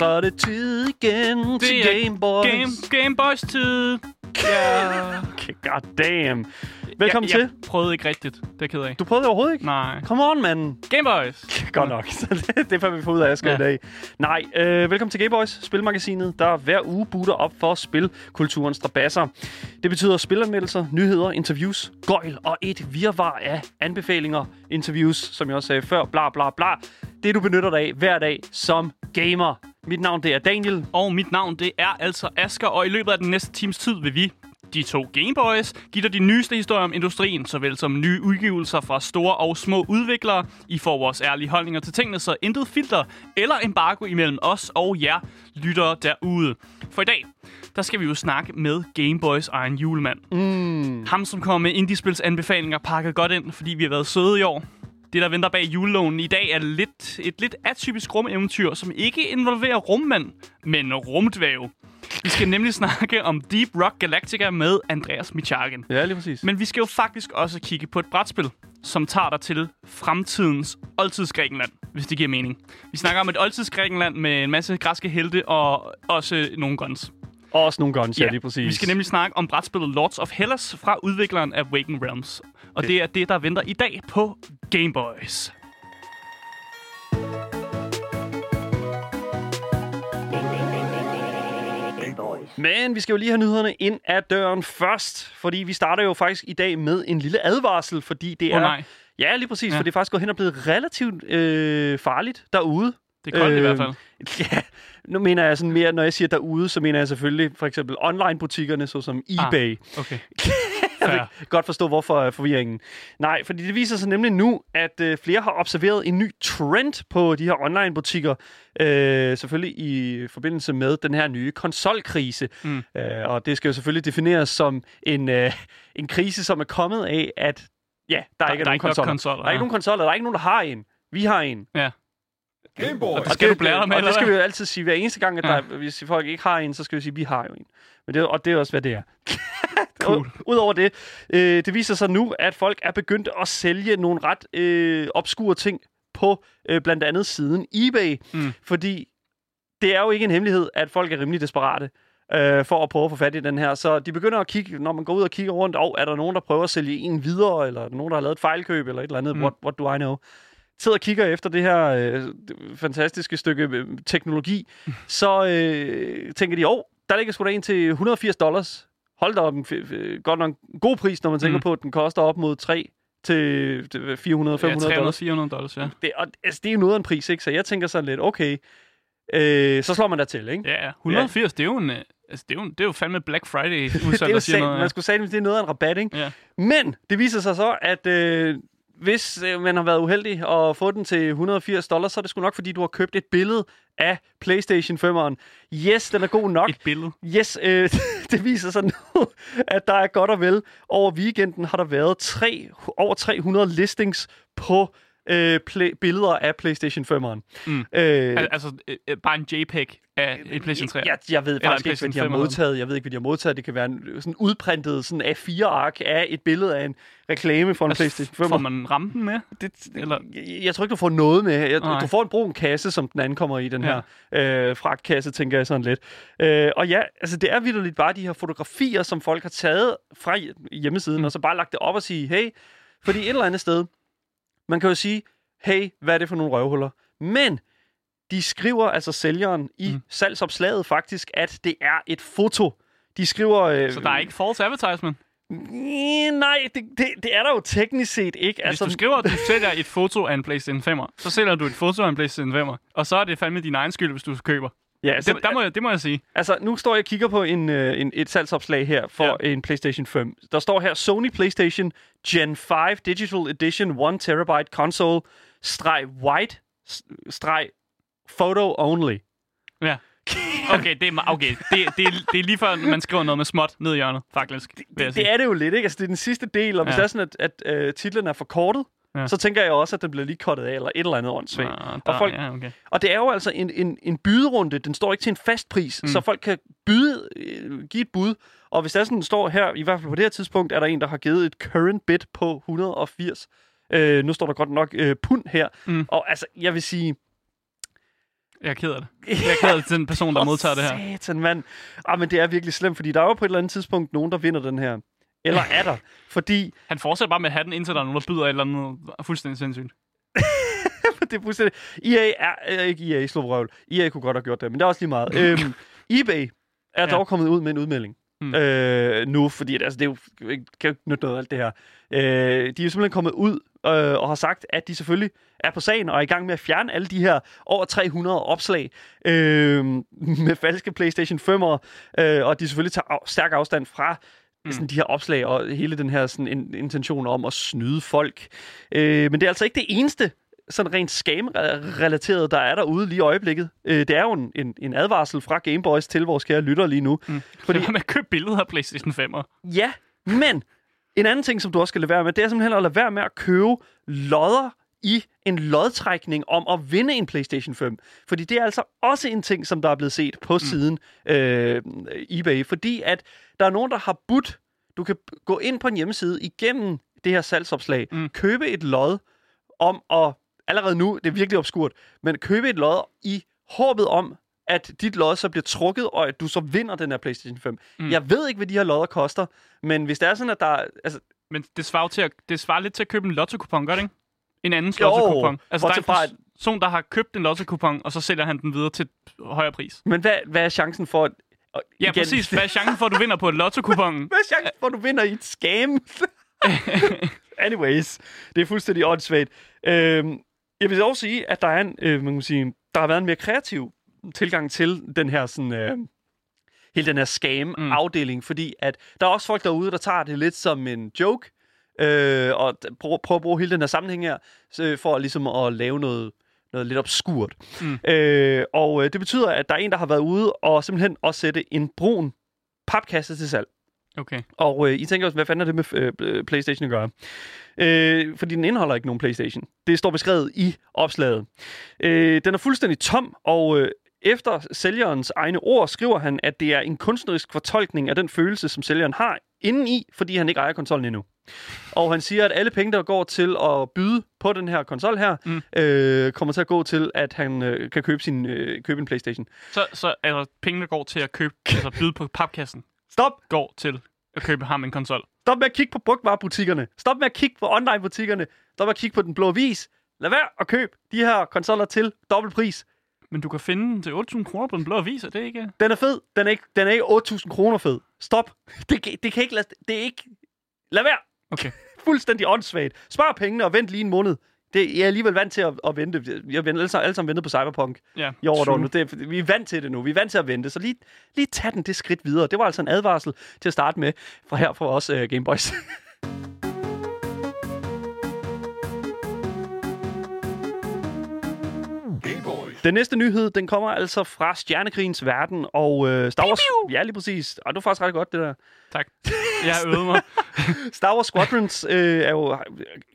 Så er det tid igen til Det er Game Boys. Game, Game Boys tid. Ja. Okay, God damn. Velkommen jeg, til. Jeg prøvede ikke rigtigt. Det er jeg ked af. Du prøvede det overhovedet ikke? Nej. Come on, mand. Game Boys. Godt nok. Så det, det får vi få ud af Asger ja. I dag. Nej, øh, velkommen til Gameboys, spilmagasinet, der hver uge booter op for spilkulturens strabasser. Det betyder spilanmeldelser, nyheder, interviews, gøjl og et virvar af anbefalinger, interviews, som jeg også sagde før, bla bla bla. Det du benytter dig af hver dag som gamer. Mit navn det er Daniel. Og mit navn, det er altså Asker, og i løbet af den næste times tid vil vi, de to Gameboys, give dig de nyeste historier om industrien, såvel som nye udgivelser fra store og små udviklere. I får vores ærlige holdninger til tingene, så intet filter eller embargo imellem os og jer lyttere derude. For i dag, der skal vi jo snakke med Gameboys egen julemand. Mm. Ham, som kommer med indiespils anbefalinger pakket godt ind, fordi vi har været søde i år. Det, der venter bag juleloven i dag, er lidt, et lidt atypisk rumeventyr, som ikke involverer rummand, men rumdvæve. Vi skal nemlig snakke om Deep Rock Galactica med Andreas Michagen. Ja, lige præcis. Men vi skal jo faktisk også kigge på et brætspil, som tager dig til fremtidens oldtidsgrækenland, hvis det giver mening. Vi snakker om et oldtidsgrækenland med en masse græske helte og også nogle guns. Og også nogle guns, ja, lige præcis. Vi skal nemlig snakke om brætspillet Lords of Hellas fra udvikleren af Waken Realms. Og det, det er det, der venter i dag på Game Boys. Men vi skal jo lige have nyhederne ind ad døren først, fordi vi starter jo faktisk i dag med en lille advarsel, fordi det Åh, er... nej. Ja, lige præcis, ja. For det er faktisk gået hen og blevet relativt øh, farligt derude. Det er koldt øh, i hvert fald. Ja, nu mener jeg sådan mere, når jeg siger derude, så mener jeg selvfølgelig for eksempel online-butikkerne, såsom eBay. Ah, okay. Jeg Fair. kan godt forstå, hvorfor er forvirringen. Nej, fordi det viser sig nemlig nu, at øh, flere har observeret en ny trend på de her online-butikker. Øh, selvfølgelig i forbindelse med den her nye konsolkrise. Mm. Øh, og det skal jo selvfølgelig defineres som en, øh, en krise, som er kommet af, at ja, der, Der- ikke er der er nogen ikke nok konsoller. konsoller, Der er ikke ja. nogen konsoller. Der er ikke nogen, der har en. Vi har en. Ja. Gameboys. Og det skal du blære dig med, og det skal vi jo altid sige. Hver eneste gang, at Ja. der, hvis folk ikke har en, så skal vi sige, at vi har jo en. Men det, og det er også, hvad det er. Cool. Udover det, øh, det viser sig nu, at folk er begyndt at sælge nogle ret øh, obskure ting på øh, blandt andet siden eBay. Mm. Fordi det er jo ikke en hemmelighed, at folk er rimelig desperate øh, for at prøve at få fat i den her. Så de begynder at kigge, når man går ud og kigger rundt, og er der nogen, der prøver at sælge en videre, eller er nogen, der har lavet et fejlkøb, eller et eller andet, Mm. what, what do I know? sidder og kigger efter det her øh, fantastiske stykke øh, teknologi, så øh, tænker de, åh, der ligger sgu da en til 180 dollars. Hold da op, en godt nok en god pris, når man tænker Mm. på, at den koster op mod 3 til 400-500 Ja, dollars. 300-400 dollars, ja. Det, og, altså, det er jo noget af en pris, ikke? Så jeg tænker sådan lidt, okay, øh, så slår man der til, ikke? Ja, ja. 180, det er jo en... øh, Altså, det er jo, det er jo fandme Black Friday det udsalg, er der jo sat, noget. man skulle sige, det er noget af en rabat, ikke? Ja. Men det viser sig så, at øh, hvis øh, man har været uheldig at få den til 180 dollars, så er det sgu nok, fordi du har købt et billede af PlayStation 5'eren. Yes, den er god nok. Et billede. Yes, øh, det viser sig nu, at der er godt og vel. Over weekenden har der været tre, over 300 listings på øh, play, billeder af PlayStation 5'eren. Mm. Øh, Al- Altså, øh, øh, bare en JPEG af en PlayStation 3. jeg, jeg ved faktisk ikke, hvad de har 5 eller modtaget. Jeg ved ikke, hvad de har modtaget. Det kan være en sådan udprintet sådan A4-ark af et billede af en reklame for en Altså, PlayStation 5. Får man rampen med? det, Eller- jeg, jeg tror ikke, du får noget med. Jeg, Nej. du får en brun kasse, som den anden kommer i, den Ja. her øh, fragtkasse, tænker jeg sådan lidt. Øh, og ja, altså det er vildt bare de her fotografier, som folk har taget fra hjemmesiden, mm. og så bare lagt det op og sige, hey, fordi et eller andet sted, man kan jo sige, hey, hvad er det for nogle røvhuller? Men de skriver, altså sælgeren i Mm. salgsopslaget faktisk, at det er et foto. De skriver... Øh, Så der er ikke false advertisement? Nej, det, det, det er der jo teknisk set ikke. Hvis du skriver, at du sælger et foto af en PlayStation 5'er, så sælger du et foto af en PlayStation 5'er. Og så er det fandme din egen skyld, hvis du køber. ja, Det, der må jeg, det må jeg sige. Altså, nu står jeg og kigger på en, øh, en, et salgsopslag her for Ja. en PlayStation 5. Der står her, Sony PlayStation Gen 5 Digital Edition 1 terabyte console, streg white, streg photo only. Ja. Okay, det er, okay. Det, det, det er lige før, man skriver noget med småt ned i hjørnet, faktisk. Det, sige. det er det jo lidt, ikke? Altså, det er den sidste del, og hvis Ja. det er sådan, at, at øh, titlen er forkortet, ja. Ja. så tænker jeg også, at den bliver lige kottet af, eller et eller andet åndssvagt. Ah, Og folk- ja, okay. Og det er jo altså en, en, en byderunde. Den står ikke til en fast pris, mm. så folk kan byde, øh, give et bud. Og hvis der sådan står her, i hvert fald på det her tidspunkt, er der en, der har givet et current bid på 180. Øh, nu står der godt nok øh, pund her. Mm. Og altså, jeg vil sige... Jeg er ked af det. Jeg er ked af den person, der modtager det her. Satan, mand. Ah, men det er virkelig slemt, fordi der er jo på et eller andet tidspunkt nogen, der vinder den her. Eller er der? Fordi Han fortsætter bare med at have den, indtil der er nogen, der byder et eller andet fuldstændig sindssygt. det er fuldstændig... EA er, er ikke EA, slå røvl. EA kunne godt have gjort det, men det er også lige meget. øhm, eBay er Ja. dog kommet ud med en udmelding. Mm. Øh, nu, fordi altså, det er jo, kan jo ikke nytte noget af alt det her. Øh, de er jo simpelthen kommet ud øh, og har sagt, at de selvfølgelig er på sagen og er i gang med at fjerne alle de her over 300 opslag øh, med falske PlayStation 5'ere, øh, og de selvfølgelig tager af, stærk afstand fra mm. sådan, de her opslag og hele den her sådan, in, intention om at snyde folk. Øh, men det er altså ikke det eneste sådan rent scam-relateret, der er derude lige i øjeblikket. Øh, det er jo en, en, en advarsel fra Gameboys til vores kære lyttere lige nu. Mm. Fordi- Fordi... Det med at købe billeder af PlayStation 5'er. Ja, men en anden ting, som du også skal lade være med, det er simpelthen at lade være med at købe lodder i en lodtrækning om at vinde en PlayStation 5. Fordi det er altså også en ting, som der er blevet set på siden øh, eBay. Fordi at der er nogen, der har budt, du kan gå ind på en hjemmeside igennem det her salgsopslag, mm. Mm. købe et lod om at, allerede nu, det er virkelig obskurt, men købe et lod i håbet om, at dit lod så bliver trukket, og at du så vinder den her PlayStation 5. Mm. Jeg ved ikke, hvad de her lodder koster, men hvis det er sådan, at der... er- Altså, Men det svarer, til at, det svarer lidt til at købe en lotto-kupon, gør det ikke? En anden lotto-kupon. Altså, der er en person, der har købt en lotto-kupon, og så sælger han den videre til højere pris. men hvad, hvad er chancen for... At, og Ja, igen, præcis. Hvad er chancen for, at du vinder på et lotto-kupon? Hvad er chancen for, at du vinder i et scam? Anyways, det er fuldstændig åndssvagt. Øhm, jeg vil også sige, at der er en, øh, man kan sige, der har været en mere kreativ tilgang til den her sådan, øh, hele den her scam-afdeling, mm. fordi at der er også folk derude, der tager det lidt som en joke, øh, og prøver, prøver at bruge hele den her sammenhæng her, så, for ligesom at lave noget, noget lidt obskurt. Mm. Øh, og øh, det betyder, at der er en, der har været ude og simpelthen også sætte en brun papkasse til salg. Okay. Og øh, I tænker også, hvad fanden er det med øh, PlayStation at gøre? Øh, fordi den indeholder ikke nogen PlayStation. Det står beskrevet i opslaget. Øh, den er fuldstændig tom, og øh, efter sælgerens egne ord skriver han, at det er en kunstnerisk fortolkning af den følelse, som sælgeren har indeni, fordi han ikke ejer konsollen endnu. Og han siger, at alle penge, der går til at byde på den her konsol her, mm. Øh, kommer til at gå til, at han øh, kan købe, sin, øh, købe en PlayStation. Så, så er der penge, der går til at købe, altså byde på papkassen, Stop! går til at købe ham en konsol. Stop med at kigge på brugtvarebutikkerne. Stop med at kigge på online-butikkerne. Stop med at kigge på den blå vis. Lad være at købe de her konsoller til dobbelt pris. Men du kan finde den til 8.000 kroner på den blå avis, er det ikke? Den er fed. Den er ikke, den er ikke 8.000 kroner fed. Stop. Det, kan- det kan ikke lade, det er ikke... Lad være. Okay. Fuldstændig åndssvagt. Spar pengene og vent lige en måned. Det, jeg er alligevel vant til at, at vente. Jeg har alle, sammen- alle sammen ventet på Cyberpunk Ja, i år. true. Nu. Det, vi er vant til det nu. Vi er vant til at vente. Så lige, lige tag den det skridt videre. Det var altså en advarsel til at starte med fra her for os uh, Gameboys. Den næste nyhed, den kommer altså fra Stjernekrigens verden og øh, Star Wars... Ja, lige præcis. Og det er faktisk ret godt, det der. Tak. Jeg øvet mig. Star Wars Squadrons øh, er jo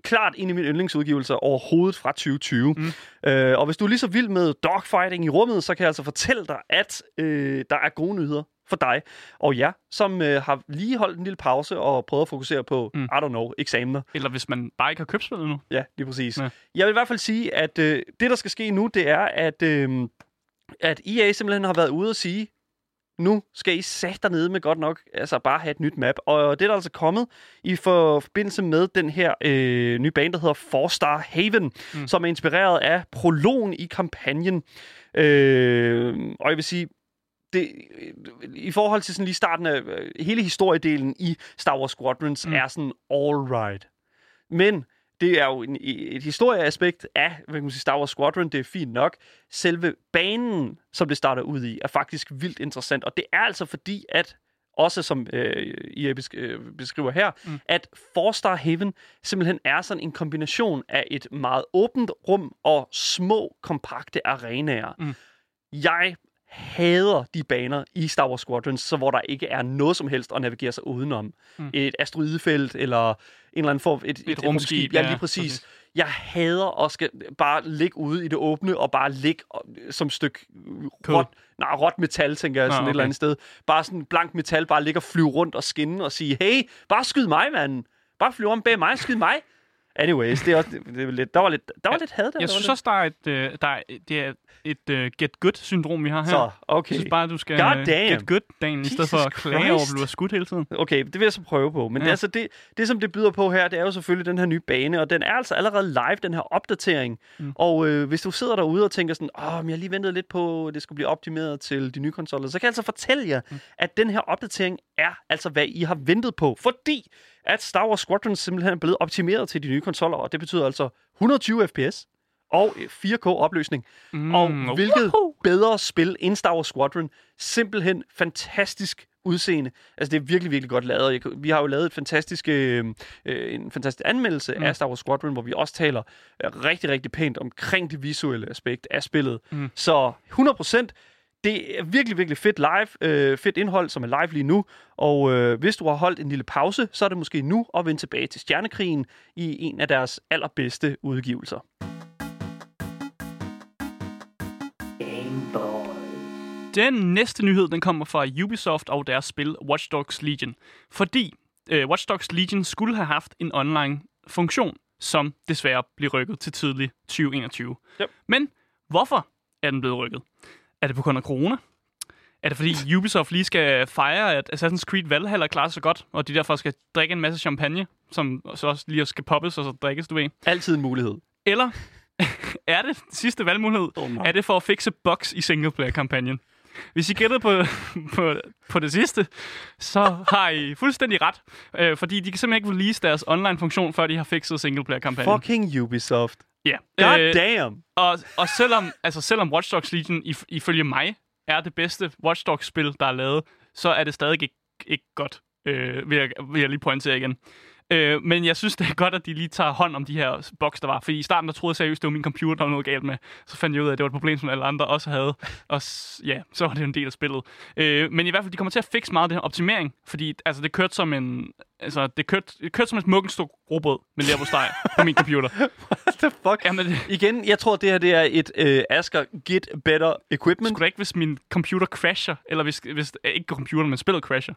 klart en af mine yndlingsudgivelser overhovedet fra 2020. Mm. Øh, og hvis du er lige så vild med dogfighting i rummet, så kan jeg altså fortælle dig, at øh, der er gode nyheder for dig og jer, som øh, har lige holdt en lille pause og prøvet at fokusere på, mm. I don't know, eksamener. Eller hvis man bare ikke har købt spillet nu. Ja, lige præcis. Ja. Jeg vil i hvert fald sige, at øh, det, der skal ske nu, det er, at, øh, at EA simpelthen har været ude og sige, nu skal I sætte dernede med godt nok, altså bare have et nyt map. Og det er der altså kommet i for, forbindelse med den her øh, nye bane, der hedder Four Star Haven, mm. som er inspireret af prologen i kampagnen. Øh, og jeg vil sige, det, i forhold til sådan lige starten af øh, hele historiedelen i Star Wars Squadrons, mm. Er sådan all right. Men det er jo en, et historieaspekt af hvad kan man sige, Star Wars Squadron, det er fint nok. Selve banen, som det starter ud i, er faktisk vildt interessant, og det er altså fordi, at også som øh, I øh, beskriver her, mm. at Four Star Haven simpelthen er sådan en kombination af et meget åbent rum og små, kompakte arenaer. Mm. Jeg hader de baner i Star Wars Squadrons, så hvor der ikke er noget som helst at navigere sig udenom. Mm. Et asteroidefelt eller en eller anden form, et, et, rumskib, Ja, ja, lige præcis. præcis. Jeg hader at skal bare ligge ude i det åbne, og bare ligge og- som et stykke Kød. råt, nej, råt metal, tænker jeg, sådan et okay. eller andet sted. Bare sådan blank metal, bare ligge og flyve rundt og skinne og sige, hey, bare skyd mig, mand. Bare flyve om bag mig, skyd mig. Anyways, det er også, det, det er lidt, der var lidt, der var lidt had der. Jeg der synes var også, der er et, øh, der er, det er et uh, get good-syndrom, vi har her. lidt. Så, okay. Jeg synes bare, du skal God øh, damn. get good dagen, i stedet for at Jesus klage over, at du skudt hele tiden. Okay, det vil jeg så prøve på. Men Ja. ja. det, altså det, det, som det byder på her, det er jo selvfølgelig den her nye bane, og den er altså allerede live, den her opdatering. Mm. Og øh, hvis du sidder derude og tænker sådan, åh, men jeg har lige ventet lidt på, at det skulle blive optimeret til de nye konsoller, så kan jeg altså fortælle jer, mm. at den her opdatering er altså, hvad I har ventet på. Fordi at Star Wars Squadron simpelthen er blevet optimeret til de nye konsoller, og det betyder altså 120 fps og 4K-opløsning. Mm, Og hvilket woohoo! bedre spil end Star Wars Squadron. Simpelthen fantastisk udseende. Altså, det er virkelig, virkelig godt lavet. Jeg, vi har jo lavet et fantastisk, øh, øh, en fantastisk anmeldelse mm. af Star Wars Squadron, hvor vi også taler øh, rigtig, rigtig pænt omkring det visuelle aspekt af spillet. Mm. Så 100 det er virkelig, virkelig fedt live, øh, fedt indhold, som er live lige nu. Og øh, hvis du har holdt en lille pause, så er det måske nu at vende tilbage til Stjernekrigen i en af deres allerbedste udgivelser. Den næste nyhed, den kommer fra Ubisoft og deres spil Watch Dogs Legion. Fordi øh, Watch Dogs Legion skulle have haft en online funktion, som desværre blev rykket til tidlig 2021. Yep. Men hvorfor er den blevet rykket? Er det på grund af corona? Er det fordi Ubisoft lige skal fejre, at Assassin's Creed Valhalla klarer sig godt, og de derfor skal drikke en masse champagne, som så også lige skal poppes og så drikkes, du ved? Altid en mulighed. Eller er det sidste valgmulighed? Oh, no. Er det for at fikse bugs i singleplayer-kampagnen? Hvis I gættede på, på, på det sidste, så har I fuldstændig ret. Øh, fordi de kan simpelthen ikke release deres online-funktion, før de har fikset singleplayer-kampagnen. Fucking Ubisoft. Ja. God Øh, damn. og, og selvom, altså selvom Watch Dogs Legion if, ifølge mig er det bedste Watch Dogs-spil, der er lavet, så er det stadig ikke, ikke godt, øh, vil, jeg, vil jeg lige pointere igen. Øh, men jeg synes, det er godt, at de lige tager hånd om de her boks, der var. Fordi i starten, der troede jeg seriøst, det var min computer, der var noget galt med. Så fandt jeg ud af, at det var et problem, som alle andre også havde. Og ja, så var det en del af spillet. Øh, men i hvert fald, de kommer til at fikse meget af det her optimering. Fordi altså, det kørte som en... Altså, det kørte, det kørte som et muggenstuk robot med leverpostej på min computer. What the fuck? Jamen, det, Igen, jeg tror, det her det er et øh, Asker Get Better Equipment. Skulle da ikke, hvis min computer crasher, eller hvis, hvis ikke computer, men spillet crasher.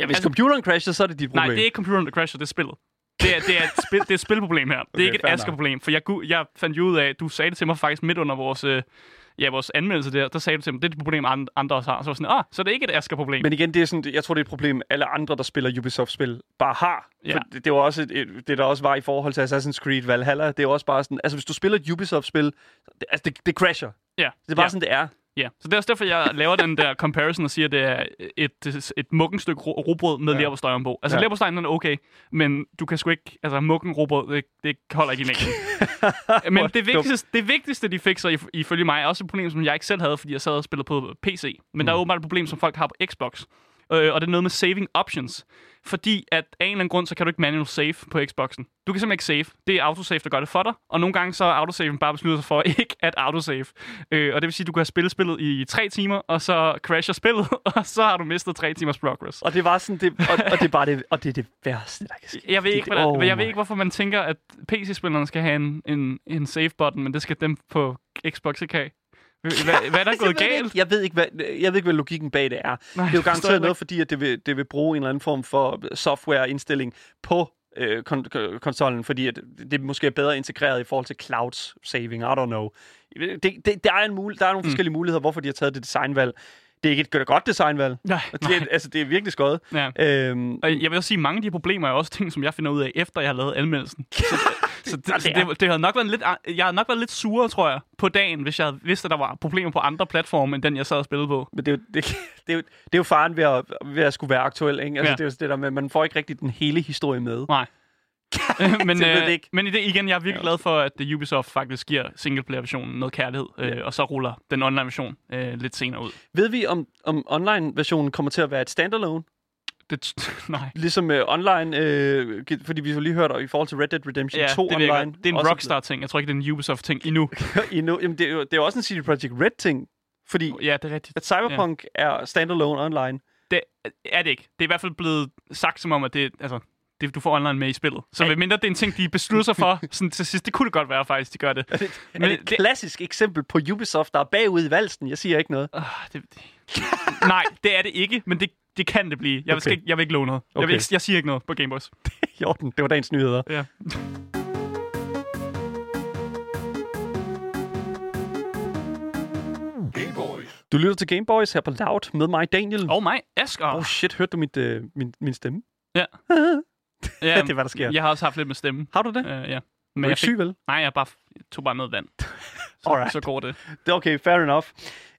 Ja, hvis altså- computeren crasher, så er det dit problem. Nej, det er ikke computeren, der crasher, det er spillet. Det er, det er, et, spil, det er et spilproblem her. Det er Okay, ikke et. Asger-problem, for jeg, jeg fandt jo ud af, du sagde det til mig faktisk midt under vores, øh, ja, vores anmeldelse der, der sagde du til mig, det er et problem, and- andre også har. Så var jeg sådan, ah, så er det ikke et Asger-problem. Men igen, det er sådan, jeg tror, det er et problem, alle andre, der spiller Ubisoft-spil, bare har. Ja. For det, det, var også et, et, det, der også var i forhold til Assassin's Creed Valhalla. Det er også bare sådan, altså hvis du spiller et Ubisoft-spil, det, altså det, det crasher. ja, Det er bare ja. sådan, det er. Ja, så det er også derfor, jeg laver den der comparison og siger, at det er et, et muggenstykke ro- robrød med ja. Ja. leverpostej ombord. Altså, ja. Leverpostejen er okay, men du kan sgu ikke... Altså, muggen robrød, det, det holder ikke i længden. men det vigtigste, det vigtigste, de fikser if- ifølge mig, er også et problem, som jeg ikke selv havde, fordi jeg sad og spillede på PC. Men mm. der er åbenbart et problem, som folk har på Xbox. Øh, og det er noget med saving options. Fordi at af en eller anden grund, så kan du ikke manual save på Xboxen. Du kan simpelthen ikke save. Det er autosave, der gør det for dig. Og nogle gange så er autosaven bare besluttet sig for ikke at autosave. Øh, og det vil sige, at du kan have spillet spillet i tre timer, og så crasher spillet, og så har du mistet tre timers progress. Og det var sådan, det, og, og det er bare det, og det er det værste, der kan ske. Jeg ved, ikke, hvordan, oh jeg ved ikke, hvorfor man tænker, at PC-spillerne skal have en, en, en save-button, men det skal dem på Xbox ikke have. Hvad, hvad er der gået ved det galt? Jeg ved, ikke, hvad, jeg ved ikke, hvad logikken bag det er. Nej, Det er jo garanteret noget, fordi at det vil, det vil bruge en eller anden form for software-indstilling på øh, kon- kon- konsollen, fordi at det måske er bedre integreret i forhold til cloud saving. I don't know. Det, det, der er, en mul- der er nogle Mm. forskellige muligheder, hvorfor de har taget det designvalg. Det er ikke et godt designvalg. Nej, Det, er- altså, det er virkelig skøjet. Ja. Øhm, Og jeg vil også sige, at mange af de problemer er også ting, som jeg finder ud af, efter jeg har lavet anmeldelsen. Så, så, det, så det, det havde nok været lidt, jeg havde nok været lidt sur, tror jeg, på dagen, hvis jeg havde vidst, at der var problemer på andre platforme, end den, jeg sad og spillede på. men det er, jo, det, det, er jo, det er jo faren ved at, ved at skulle være aktuel. Ikke? Altså, Ja. Det er jo det der med, man får ikke rigtig den hele historie med. Nej. men, Det øh, ikke. men i det, igen, jeg er virkelig glad for, at Ubisoft faktisk giver singleplayer-versionen noget kærlighed, øh, Ja. og så ruller den online-version øh, lidt senere ud. Ved vi, om, om online-versionen kommer til at være et standalone? Det, nej. Ligesom øh, online, øh, fordi vi har lige hørt i forhold til Red Dead Redemption Ja, 2 det, online. det er en Rockstar-ting. Jeg tror ikke, det er en Ubisoft-ting endnu. endnu, jamen, det, er jo, det er også en CD Projekt Red-ting, fordi Ja, det er rigtigt. at Cyberpunk ja. er standalone online. Det er det ikke. Det er i hvert fald blevet sagt som om, at det, altså, det, du får online med i spillet. Så medmindre det er en ting, de beslutter sig for, sådan til sidst, det kunne det godt være faktisk, de gør det. Er det et klassisk eksempel på Ubisoft, der er bagud i valsen? Jeg siger ikke noget. Uh, det, det, nej, det er det ikke, men det, det kan det blive. Jeg, okay. skal ikke, jeg vil ikke love noget. Okay. Jeg, vil ikke, jeg siger ikke noget på Gameboys. I orden, det var dagens nyheder. Ja. Du lytter til Gameboys her på Loud med mig, Daniel. Og mig, Asger. Oh shit, hørte du mit, øh, min, min stemme? Ja. ja, det er, hvad der sker. Jeg har også haft lidt med stemme. Har du det? Uh, ja. Men jeg jeg fik... syg, vel? Nej, jeg bare jeg tog bare noget vand. Så, Alright. så går det. Det er okay, fair enough.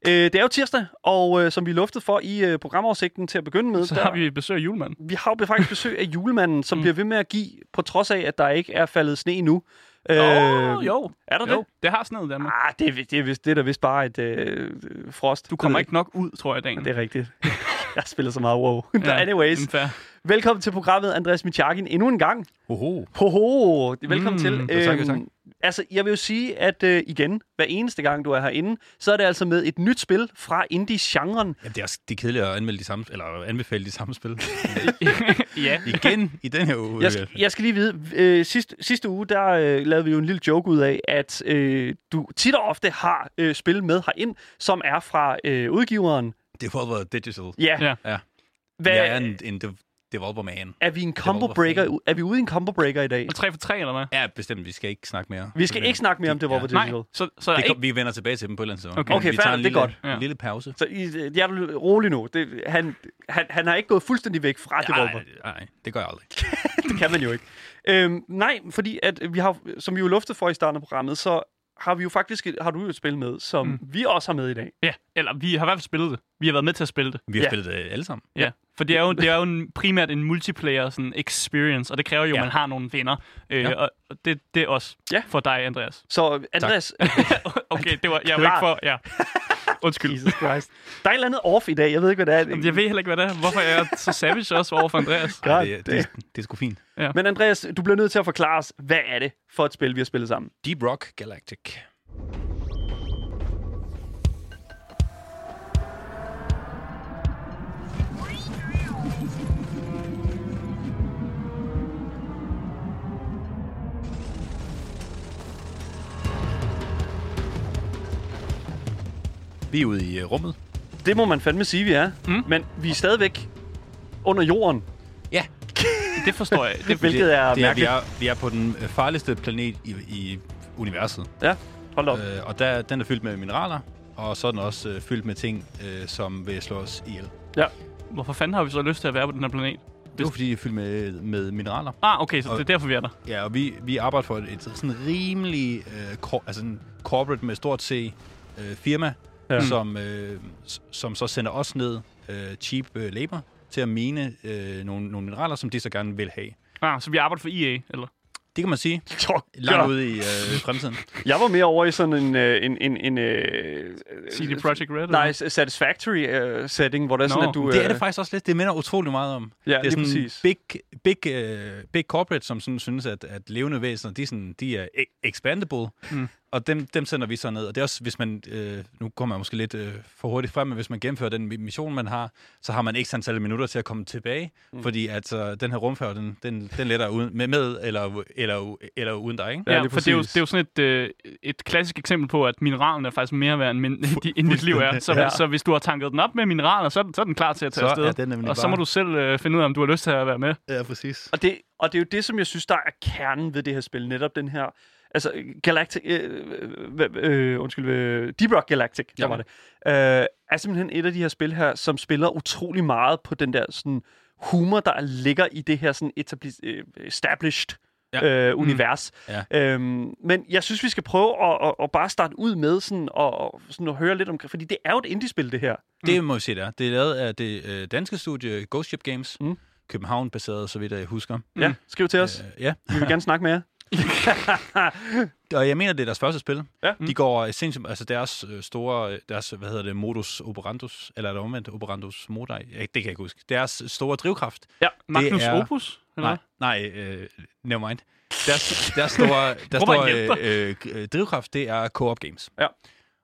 Øh, det er jo tirsdag, og øh, som vi luftede for i øh, programoversigten til at begynde med, Så der, har vi besøg af julemanden. vi har jo faktisk besøg af julemanden, som Mm. bliver ved med at give, på trods af, at der ikke er faldet sne endnu. Øh, oh, jo. Er der jo. det? Det har sneet i Danmark. Ah, det, er, det, er, vist, det er da vist bare et øh, frost. Du kommer Det ikke nok ud, tror jeg, dagen. ikke. Det er rigtigt. jeg spiller så meget wow. ja, Anyways, Fair. Velkommen til programmet, Andreas Michakin, endnu en gang. Oho. Hoho, velkommen Mm, til. jo, tak, jo, tak. Altså, jeg vil jo sige, at øh, igen, hver eneste gang, du er herinde, så er det altså med et nyt spil fra indie-genren. Jamen, det er, også- det er kedeligt at anmelde de samme, eller anbefale de samme spil. ja. Igen i den her uge. Jeg skal, jeg skal lige vide, øh, sidste, sidste uge, der øh, lavede vi jo en lille joke ud af, at øh, du tit og ofte har øh, spil med herind, som er fra øh, udgiveren. Devolver Digital. Ja. Ja. Ja. Hvad, Jeg er en, en de, developer man. er vi en combo Devolver breaker? Er vi ude i en combo breaker i dag? Og 3 for 3, eller hvad? Ja, bestemt. Vi skal ikke snakke mere. Vi skal ikke snakke mere om Devolver Ja. Nej, Digital. så, så er Det ikke... vi vender tilbage til dem på et eller andet tidspunkt. Okay. Okay, vi tager fair, en det er lille, godt. En lille pause. Så I, jeg er rolig nu. Det, han, han, han har ikke gået fuldstændig væk fra Devolver. Nej, nej, det gør jeg aldrig. det kan man jo ikke. Øhm, nej, fordi at vi har, som vi jo luftede for i starten af programmet, så har vi jo faktisk, har du jo et spil med, som mm. vi også har med i dag. Ja, eller vi har i hvert fald spillet det. Vi har været med til at spille det. Vi har Ja. spillet det alle sammen. Ja. For det er jo, det er jo en, primært en multiplayer sådan, experience, og det kræver jo, at Ja. man har nogle venner. Øh, Ja. Og og det, det er også Ja. for dig, Andreas. Så Andreas, okay, det var, jeg var ikke for... Ja. Undskyld. Jesus Christ. Der er et eller andet off i dag, jeg ved ikke, hvad det er. Jamen, Jeg ved heller ikke, hvad det er. Hvorfor er jeg så savage også over for Andreas? Ej, det, det, det, det er sgu fint. Men Andreas, du bliver nødt til at forklare os, hvad er det for et spil, vi har spillet sammen? Deep Rock Galactic. Vi er ude i uh, rummet. Det må man fandme sige, vi er. Mm. Men vi er stadigvæk under jorden, Ja, Det forstår jeg. Det, hvilket er det er, vi, er, vi er på den øh, farligste planet i, i universet. Ja, hold op. Øh, og der, den er fyldt med mineraler, og så er den også øh, fyldt med ting, øh, som vil slå os ihjel. hvorfor fanden har vi så lyst til at være på den her planet? Det er fordi, det er fyldt med, med mineraler. Ah, okay, så Og- det er derfor, vi er der. Ja, og vi, vi arbejder for et, et sådan rimelig øh, cor, altså en corporate med stort C øh, firma, Ja. ja. som, øh, som så sender os ned øh, cheap øh, labor til at mine øh, nogle, nogle mineraler, som de så gerne vil have. Ah, så vi arbejder for EA, eller? Det kan man sige. Jo, Langt ude i øh, fremtiden. Jeg var mere over i sådan en, øh, en, en, en øh, CD Projekt Red? nej, eller? satisfactory øh, setting, hvor der er sådan, Nå, at du... Det er øh, det faktisk også lidt. Det minder utrolig meget om. Ja, det er lige sådan præcis. big, big, uh, big corporate, som sådan synes, at, at levende væsener, de er, sådan, de er e- expandable. Mm. Og dem, dem sender vi så ned. Og det er også, hvis man, øh, nu kommer man måske lidt øh, for hurtigt frem, men hvis man gennemfører den mi- mission, man har, så har man ikke antal minutter til at komme tilbage. Mm. Fordi at uh, den her rumfærd, den, den, den letter uden, med, med eller, eller, eller uden dig, ikke? Ja, Ja, for det er, jo, det er jo sådan et, øh, et klassisk eksempel på, at mineralen er faktisk mere værd, end, min, end dit liv er. Så, Ja. så hvis du har tanket den op med mineraler, så, er den- så er den klar til at tage Så afsted. den og så bare- må du selv øh, finde ud af, om du har lyst til at være med. Ja, præcis. Og det, og det er jo det, som jeg synes, der er kernen ved det her spil. Netop den her... Altså, Galactic... Øh, øh, øh, undskyld, øh, Deep Rock Galactic, der var det. Øh, er simpelthen et af de her spil her, som spiller utrolig meget på den der sådan humor, der ligger i det her sådan etabli- øh, established Ja. øh, univers. Ja. Øhm, men jeg synes, vi skal prøve at, at, at bare starte ud med sådan, og, og sådan at høre lidt om... Fordi det er jo et indie-spil, det her. Det må jeg sige, det er. Det er lavet af det øh, danske studie Ghost Ship Games. Mm. Mm. København-baseret, så vidt jeg husker. Ja, skriv til os. Øh, ja. Vi vil gerne snakke med jer. Og jeg mener, det er deres første spil. Ja. De går essentielt, altså deres øh, store, deres, hvad hedder det, modus operandus, eller er det omvendt, operandus modi? Ja, det kan jeg ikke huske. Deres store drivkraft. Ja, Magnus er- Opus? Eller? Nej, nej, øh, never mind. Deres, deres store, deres store øh, øh, drivkraft, det er co-op games. Ja.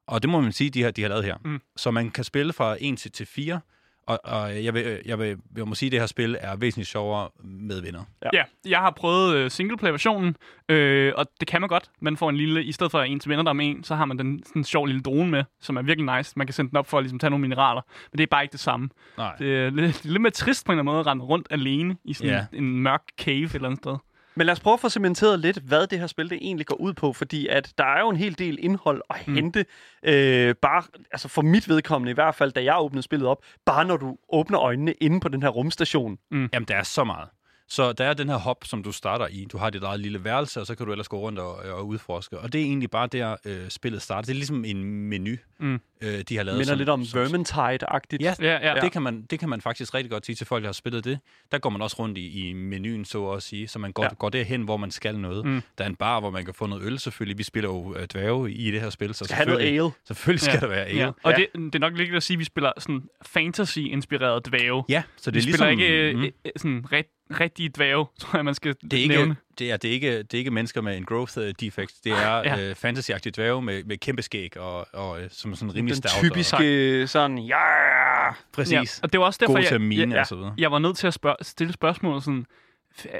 Og det må man sige, de har, de har lavet her. Mm. Så man kan spille fra 1 til, til 4, Og, og jeg, vil, jeg, vil, jeg må sige, at det her spil er væsentligt sjovere med venner. Ja. ja, jeg har prøvet øh, singleplayer-versionen, øh, og det kan man godt. Man får en lille, i stedet for en til venner, der er med en, så har man den sådan en sjov lille drone med, som er virkelig nice. Man kan sende den op for at ligesom, tage nogle mineraler, men det er bare ikke det samme. Nej. Det er lidt, det er lidt mere trist på en eller anden måde at rende rundt alene i sådan Ja. en mørk cave et eller andet sted. Men lad os prøve at få cementeret lidt, hvad det her spil det egentlig går ud på, fordi at der er jo en hel del indhold at Mm. hente, øh, bare, altså for mit vedkommende i hvert fald, da jeg åbnede spillet op, bare når du åbner øjnene inde på den her rumstation. Jamen, der er så meget. Så der er den her hop, som du starter i. Du har dit eget lille værelse, og så kan du ellers gå rundt og, og udforske. Og det er egentlig bare der, øh, spillet starter. Det er ligesom en menu, Mm. øh, de har lavet. Minder som- lidt om Vermintide-agtigt. Ja, Ja, ja. ja. Det, kan man, det kan man faktisk rigtig godt sige til folk, der har spillet det. Der går man også rundt i, i menuen, så at sige, så man går, Ja. ja. går derhen, hvor man skal noget. Mm. Der er en bar, hvor man kan få noget øl selvfølgelig. Vi spiller jo øh, dværge i det her spil, så Skal have noget selvfølgelig, ale. selvfølgelig skal der være ale. Ja. Og Ja. det, det er nok lidt at sige, at vi spiller sådan fantasy-inspireret dvæve. Ja, så det Vi er spiller ligesom... ikke mm, øh, øh, sådan ret, rigtige dvæve, tror jeg, man skal det er ikke, nævne. det er, det, er ikke, det er ikke mennesker med en growth øh, defect. Det er Ja. øh, fantasy-agtige dværge med, med kæmpe skæg og, og øh, som sådan rimelig Den stout. typiske sådan, ja, Og, præcis. Ja, og det var også derfor, jeg, mine jeg, og så videre. jeg var nødt til at spørge, stille spørgsmål sådan,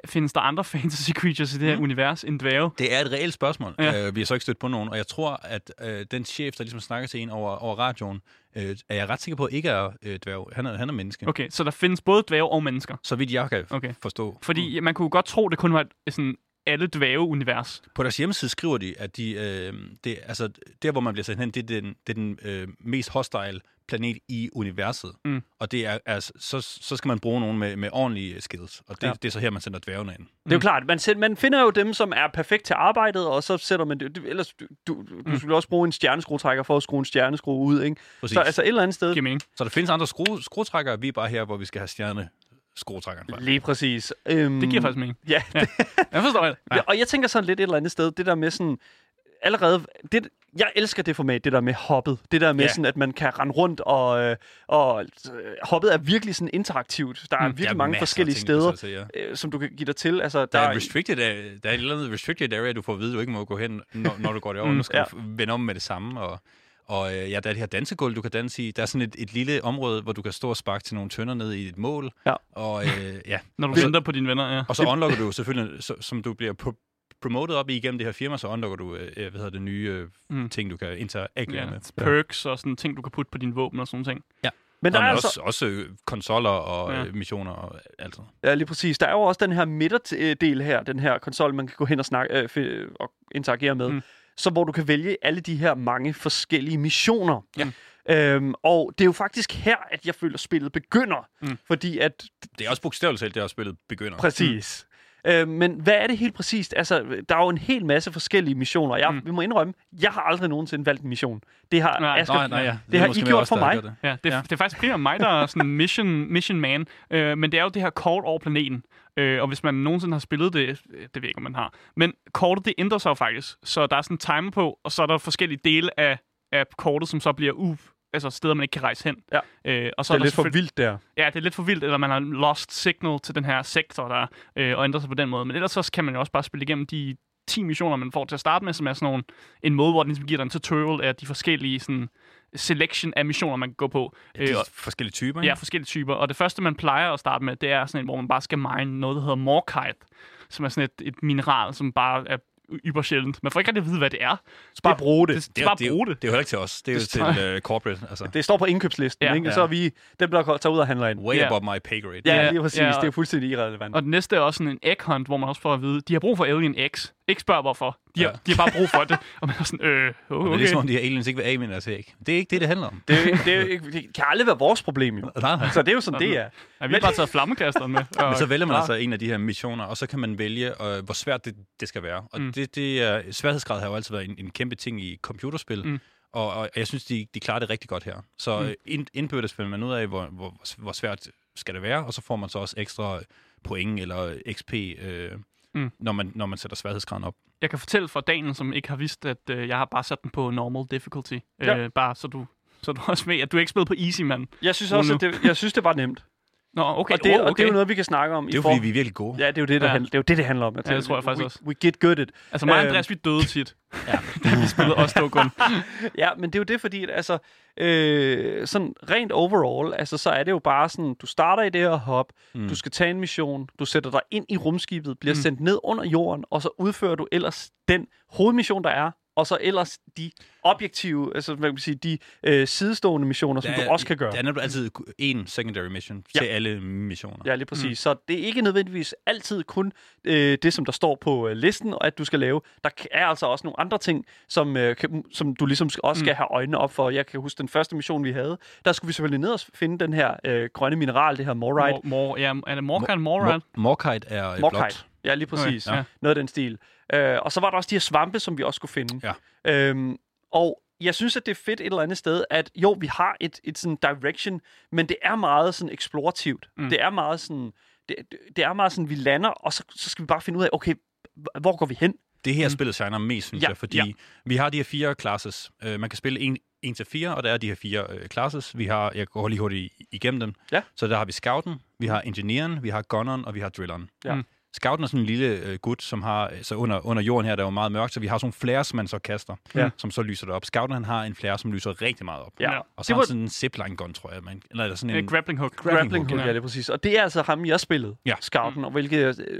findes der andre fantasy creatures i det her Mm. univers end dvæve? Det er et reelt spørgsmål. Ja. Øh, vi har så ikke stødt på nogen, og jeg tror, at øh, den chef, der ligesom snakker til en over, over radioen, øh, er jeg ret sikker på, ikke er øh, dværg. Han er, han er menneske. Okay. Så der findes både dvæve og mennesker. Så vidt jeg kan Okay. forstå. Fordi man kunne godt tro, det kun var et, sådan alle dvæve-univers. På deres hjemmeside skriver de, at de, øh, det, altså, der, hvor man bliver sendt hen, det er den, det er den øh, mest hostile planet i universet. Mm. Og det er, altså, så, så skal man bruge nogen med, med ordentlige skills. Og det, Ja. det er så her, man sender dværgene ind. Det er jo klart, man, sæt- man finder jo dem, som er perfekt til arbejdet, og så sætter man det. du- Ellers, du, du, du Mm. skulle også bruge en stjerneskruetrækker for at skrue en stjerneskrue ud, ikke? Præcis. Så altså et eller andet sted. Giver mening. Så der findes andre skru, skruetrækkere, vi er bare her, hvor vi skal have stjerne skruetrækkeren fra. Lige præcis. Øhm, Det giver faktisk mening. Ja, Ja. Jeg forstår det. ja. og jeg tænker sådan lidt et eller andet sted, det der med sådan, allerede, det, jeg elsker det format, det der med hoppet. Det der med Ja. sådan, at man kan rende rundt, og, øh, og øh, hoppet er virkelig sådan interaktivt. Der er Mm. virkelig Der er mange forskellige ting, steder, til, ja. øh, som du kan give dig til. Altså, Der er, restricted, der er et eller andet restricted area, du får at vide, du ikke må gå hen, når, når du går derover. Mm, nu skal ja. du vende om med det samme. Og, og øh, ja, der er det her dansegulv, du kan danse i. Der er sådan et, et lille område, hvor du kan stå og sparke til nogle tønder ned i et mål. Ja. Og, øh, ja. Når du Og så- venter på dine venner, ja. og så unlocker du selvfølgelig, så, som du bliver pro- promoted op igennem det her firma, så unlocker du øh, hvad hedder det, nye øh, Mm. ting, du kan interagere ja. med. Perks og sådan ting, du kan putte på dine våben og sådan ting. Men der og er men altså, også, også øh, konsoller og Ja. ja. missioner og alt sådan. Ja, lige præcis. Der er jo også den her midterdel her, den her konsol, man kan gå hen og, snakke, øh, og interagere med, Mm. Så hvor du kan vælge alle de her mange forskellige missioner. Ja. Øhm, og det er jo faktisk her, at jeg føler, at spillet begynder. Mm. Fordi at, Det er også bogstaveligt talt, det her spillet begynder. præcis. Mm. Øh, men hvad er det helt præcist? Altså, der er jo en hel masse forskellige missioner. Jeg, Mm. Vi må indrømme, jeg har aldrig nogensinde valgt en mission. Det har Nej. Asger, Nej, nej, ja. det har måske I gjort for mig. Det. Ja, det, ja. Ja. det er faktisk primært mig, der er sådan mission, mission man. Øh, men det er jo det her kort over planeten. Øh, og hvis man nogensinde har spillet det, øh, det ved jeg ikke, om man har. Men kortet, det ændrer sig jo faktisk. Så der er sådan en timer på, og så er der forskellige dele af, af kortet, som så bliver u altså steder, man ikke kan rejse hen. Ja. Øh, og så det er der lidt for vildt der. Ja, det er lidt for vildt, eller man har lost signal til den her sektor, der øh, og ændrer sig på den måde. Men ellers så kan man jo også bare spille igennem de 10 missioner, man får til at starte med, som er sådan nogle, en måde, hvor den ligesom giver dig en tutorial af de forskellige sådan, selection af missioner, man kan gå på. Ja, de Øh, og- forskellige typer, Ja, ikke? forskellige typer. Og det første, man plejer at starte med, det er sådan en, hvor man bare skal mine noget, der hedder morkite, som er sådan et, et mineral, som bare er yber sjældent. Man får ikke rigtig at vide, hvad det er. Så bare bruge det. Det, det, Det, bare det, bruge det. det er jo heller ikke til os. Det er jo Det til står- uh, corporate. Altså, Det står på indkøbslisten, Ja. ja, ikke? Ja. Så er vi dem, der tager ud og handler ind. way Ja. above my pay grade. Ja, Ja, lige præcis. ja, det er fuldstændig irrelevant. Og den næste er også sådan en egg hunt, hvor man også får at vide, de har brug for Alien X. Ikke spørg hvorfor. De har, Ja. de har bare brug for det. Og man er sådan, øh, Okay. Det er som om, de her aliens ikke vil af med deres æg. Det er ikke det, det handler om. Det, det, er jo ikke- det kan aldrig være vores problem, jo. Nej, nej. Så det er jo sådan, det er. Ja, vi har bare taget flammekasteren med. Og, Men så vælger man altså en af de her missioner, og så kan man vælge, øh, hvor svært det, det skal være. Og Mm. det, det er, sværhedsgrad har jo altid været en, en kæmpe ting i computerspil, Mm. og, og jeg synes, de, de klarer det rigtig godt her. Så Mm. mm. ind, indbyrdes finder man ud af, hvor, hvor, hvor svært skal det være, og så får man så også ekstra point eller XP, øh, Mm. når, man, når man sætter sværhedsgraden op. Jeg kan fortælle for Daniel, som ikke har vidst, at øh, jeg har bare sat den på normal difficulty. Ja. Øh, bare så du, så du også ved, at du ikke spillet på easy, mand. Jeg synes også, at det, jeg synes, det var nemt. Nå, okay. Og det, oh, og det er jo noget, vi kan snakke om. Det er jo, fordi vi er virkelig gode. Ja, det er jo det, der Ja. handler, det, er jo det, det handler om. Ja, det tror jeg faktisk we, også. We get good at. Altså mig og Øhm, Andreas, vi døde tit. Ja. da vi spillede os to kun. Ja, men det er jo det, fordi at, altså, øh, sådan rent overall, altså, så er det jo bare sådan, du starter i det her hop, mm. du skal tage en mission, du sætter dig ind i rumskibet, bliver mm. sendt ned under jorden, og så udfører du ellers den hovedmission, der er, og så ellers de objektive, altså hvad kan man sige, de øh, sidestående missioner, som Der du også kan gøre. Der er altid en secondary mission Ja. til alle missioner. Ja, lige præcis. Mm. Så det er ikke nødvendigvis altid kun øh, det, som der står på øh, listen, og at du skal lave. Der er altså også nogle andre ting, som, øh, kan, som du ligesom også skal have øjnene op for. Jeg kan huske den første mission, vi havde. Der skulle vi selvfølgelig ned og finde den her øh, grønne mineral, det her morite. Mor, mor, ja, er det Morkan Morad? Mor- Morkite er øh, Morkite. Ja, lige præcis. Okay, ja. Noget af den stil. Øh, og så var der også de her svampe, som vi også skulle finde. Ja. Øhm, og jeg synes, at det er fedt et eller andet sted, at jo, vi har et, et sådan direction, men det er meget sådan eksplorativt. Mm. Det er meget sådan, det, det- er meget sådan, vi lander, og så, så skal vi bare finde ud af, okay, hvor går vi hen? Det her mm. spillet shiner mest, synes Ja, jeg, fordi ja. vi har de her fire classes. Uh, man kan spille en, en til fire, og der er de her fire uh, classes. Vi har, jeg går lige hurtigt igennem dem. Ja. Så der har vi scouten, vi har engineeren, vi har gunneren, og vi har drilleren. Ja. Mm. Scouten er sådan en lille øh, gut, som har, så under, under jorden her, der er jo meget mørkt, så vi har sådan nogle flares, man så kaster, Ja. som så lyser det op. Scouten, han har en flare, som lyser rigtig meget op. Ja. Og så Det har var- han sådan en zipline gun, tror jeg. Man, eller er sådan en... En grappling hook. Grappling hook, ja. ja, det er præcis. Og det er altså ham, jeg spillede, Ja. Scouten, og hvilket, øh,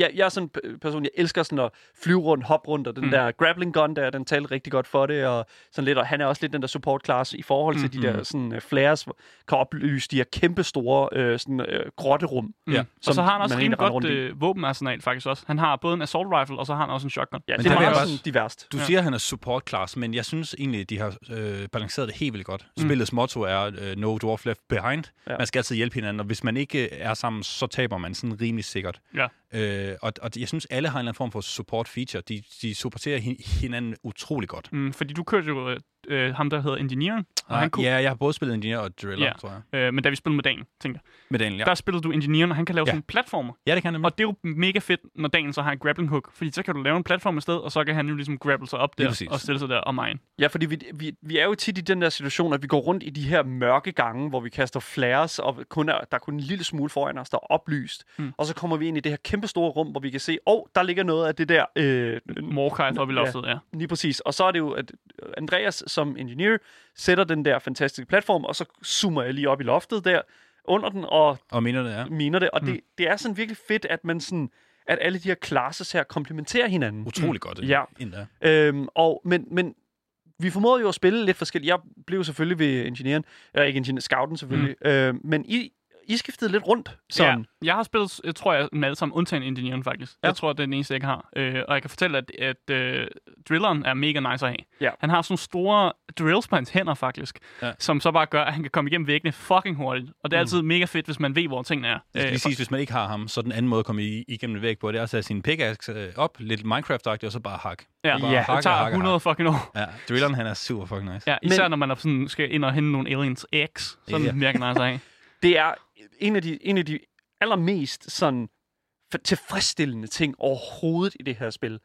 jeg, jeg er sådan en person, jeg elsker sådan at flyve rundt, hoppe rundt, og den mm. der grappling gun der, den talte rigtig godt for det, og sådan lidt, og han er også lidt den der support class i forhold til mm. de der sådan uh, flares, kan oplyse de her kæmpe store øh, sådan, øh, grotterum. Mm. Ja. Og Som så har han også rimelig godt øh, våbenarsenal faktisk også. Han har både en assault rifle, og så har han også en shotgun. Ja, Men det er meget sådan diverst. Du Ja. siger, at han er support class, men jeg synes egentlig, at de har øh, balanceret det helt vildt godt. Spillets motto er øh, no dwarf left behind. Ja. Ja. Man skal altid hjælpe hinanden, og hvis man ikke øh, er sammen, så taber man sådan rimelig sikkert. Ja. Øh, og, og jeg synes, alle har en eller anden form for support feature. De, de supporterer hin- hinanden utrolig godt. Mm, fordi du kørte jo øh, øh, ham, der hedder Engineering, og han kunne, Ja, jeg har både spillet Engineer og Driller, Ja. tror jeg. øh, men da vi spillede med Daniel, tænkte jeg, Med Daniel, ja. der spillede du Engineering, og han kan lave Ja. sådan en platformer. Ja, det kan nemlig. Og det er jo mega fedt, når Daniel så har en grappling hook, fordi så kan du lave en platform et sted, og så kan han jo ligesom grapple sig op der, og stille sig der og mine. Ja, fordi vi, vi, vi er jo tit i den der situation, at vi går rundt i de her mørke gange, hvor vi kaster flares, og kun er, der er kun en lille smule foran os, der er oplyst. Mm. Og så kommer vi ind i det her kæmpe store rum, hvor vi kan se, åh, oh, der ligger noget af det der... Øh, Morkite oppe i loftet, ja. Lige præcis. Og så er det jo, at Andreas som engineer sætter den der fantastiske platform, og så zoomer jeg lige op i loftet der under den, og Og mener det er miner det. Og det, det er sådan virkelig fedt, at man sådan at alle de her classes her komplementerer hinanden. utrolig godt. Mm. Ja. Endda. Øhm, og, men, men vi formåede jo at spille lidt forskelligt. Jeg blev selvfølgelig ved ingeniøren, eller ikke ingeniør, scouten selvfølgelig, mm. øhm, men I, I skiftede lidt rundt. Sådan. Ja, jeg har spillet, jeg tror jeg, med alle sammen, undtagen Engineeren faktisk. Ja. Jeg tror, det er den eneste, jeg ikke har. Øh, og jeg kan fortælle, at, at øh, drilleren er mega nice at have. Ja. Han har sådan store drills på hans hænder faktisk, Ja. som så bare gør, at han kan komme igennem væggene fucking hurtigt. Og det er altid mega fedt, hvis man ved, hvor tingene er. Det skal Øh, lige siges, hvis man ikke har ham, så er den anden måde at komme igennem en væg på, det er at sætte sin pickaxe øh, op, lidt Minecraft-agtigt, og så bare hak. ja, bare ja. hakke, det tager hakke, 100 fucking år. Ja, drilleren han er super fucking nice. Ja, især Men... når man er sådan, skal ind og hente nogle aliens X, så er det mega nice at have. Det er en af de, en af de allermest sådan tilfredsstillende ting overhovedet i det her spil.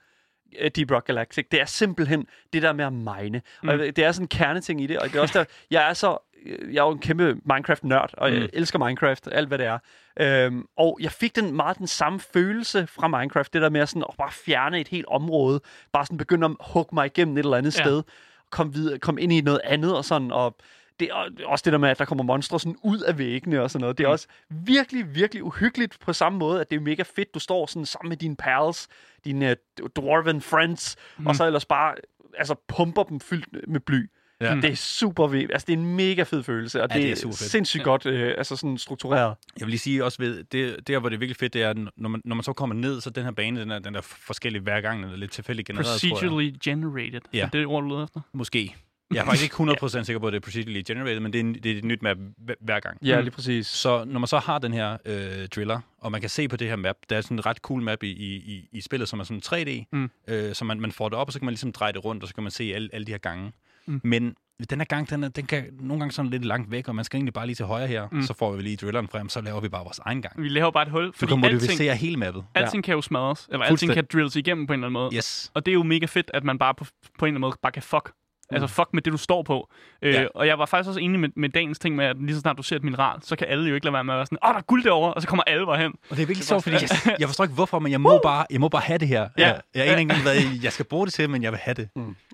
øh, Deep Rock Galactic. Det er simpelthen det der med at mine. Mm. Og det er sådan en kerneting i det, og det er også der, jeg er så, jeg er jo en kæmpe Minecraft-nørd, og jeg Mm. elsker Minecraft, alt hvad det er. Øhm, og jeg fik den meget den samme følelse fra Minecraft, det der med at, sådan, at bare fjerne et helt område, bare sådan begynde at hugge mig igennem et eller andet Ja. sted, kom, videre, kom ind i noget andet og sådan, og det er også det der med, at der kommer monstre sådan ud af væggene og sådan noget. Det er Mm. også virkelig, virkelig uhyggeligt på samme måde, at det er mega fedt. Du står sådan sammen med dine pals, dine uh, dwarven friends, mm. og så ellers bare altså, pumper dem fyldt med bly. Ja. Det er super vildt. Altså, det er en mega fed følelse, og Ja, det, det er er super fedt. sindssygt godt øh, altså sådan struktureret. Jeg vil lige sige også ved, det, der hvor det er virkelig fedt, det er, når man, når man så kommer ned, så den her bane, den er, den er forskellig hver gang, den er lidt tilfældigt genereret. Procedurally generated. Ja. Er det det ord, du leder efter? Måske. Jeg er faktisk ikke 100% sikker på, at det er procedurally generated, men det er, det er et nyt map hver- gang. Ja, lige præcis. Så når man så har den her øh, driller, og man kan se på det her map, der er sådan en ret cool map i, i, i, spillet, som er sådan 3D, Mm. øh, så man, man får det op, og så kan man ligesom dreje det rundt, og så kan man se alle, alle de her gange. Mm. Men den her gang, den, er, den kan nogle gange sådan lidt langt væk, og man skal egentlig bare lige til højre her, Mm. så får vi lige drilleren frem, så laver vi bare vores egen gang. Vi laver bare et hul, Du fordi kan alting, modificere hele mappet. alting kan jo smadres, eller alting kan drilles igennem på en eller anden måde. Yes. Og det er jo mega fedt, at man bare på, på en eller anden måde bare kan fuck Altså fuck med det, du står på. Øh, Ja. Og jeg var faktisk også enig med, med dagens ting med, at lige så snart du ser et mineral, så kan alle jo ikke lade være med at være sådan, åh, der er guld derovre, og så kommer alle bare hen. Og det er virkelig sjovt, fordi jeg, jeg forstår ikke hvorfor, men jeg må, bare, jeg må bare have det her. Ja. Jeg, jeg aner ikke engang, hvad jeg skal bruge det til, men jeg vil have det.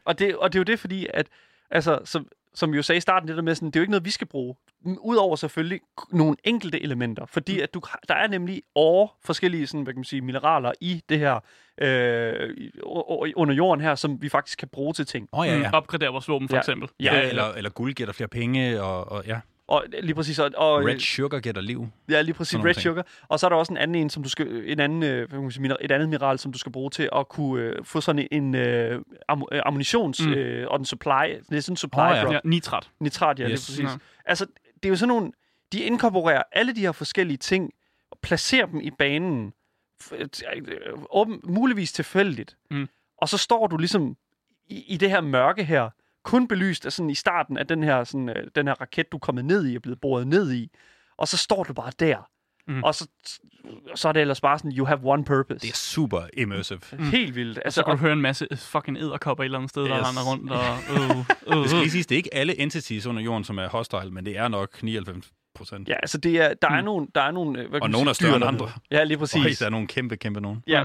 Og det, og det er jo det, fordi at, altså, som, som vi jo sagde i starten, det der med sådan, det er jo ikke noget, vi skal bruge. Mm, Udover selvfølgelig nogle enkelte elementer. Fordi at du, der er nemlig år forskellige sådan, hvad kan man sige, mineraler i det her, øh, under jorden her, som vi faktisk kan bruge til ting. Åh oh, ja, ja. Mm, opgradere vores våben, for Ja. eksempel. Ja, Øh, eller, eller guld giver dig flere penge, og, og ja. Og lige præcis, og, og Red sugar giver dig liv. ja, lige præcis red ting. sugar. Og så er der også en anden en, som du skal, en anden, øh, et andet mineral, som du skal bruge til at kunne øh, få sådan en øh, am, øh, ammunitions, Mm. øh, og den supply, det er sådan en supply oh, ja. drop. Ja, nitrat. Nitrat, ja, Yes. lige præcis. Ja. Altså, det er jo sådan nogle... De inkorporerer alle de her forskellige ting og placerer dem i banen. øh, Åben, muligvis tilfældigt. Mm. Og så står du ligesom i, i det her mørke her, kun belyst af sådan i starten af den her, sådan, øh, den her raket, du er kommet ned i og blevet boret ned i. Og så står du bare der. Mm. Og så, så er det ellers bare sådan, you have one purpose. Det er super immersive. Mm. Helt vildt. Altså, Altså, så kan og, du høre en masse fucking æderkopper et eller andet sted, der Yes. render rundt. Og, øh, øh, Det skal lige siges, det er ikke alle entities under jorden, som er hostile, men det er nok 99 procent. ja, altså det er, der er Mm. nogle, der er nogle, øh, hvad kan Og nogle er større dyr, end der- andre. Ja, lige præcis. Og der er nogle kæmpe, kæmpe nogen. Ja.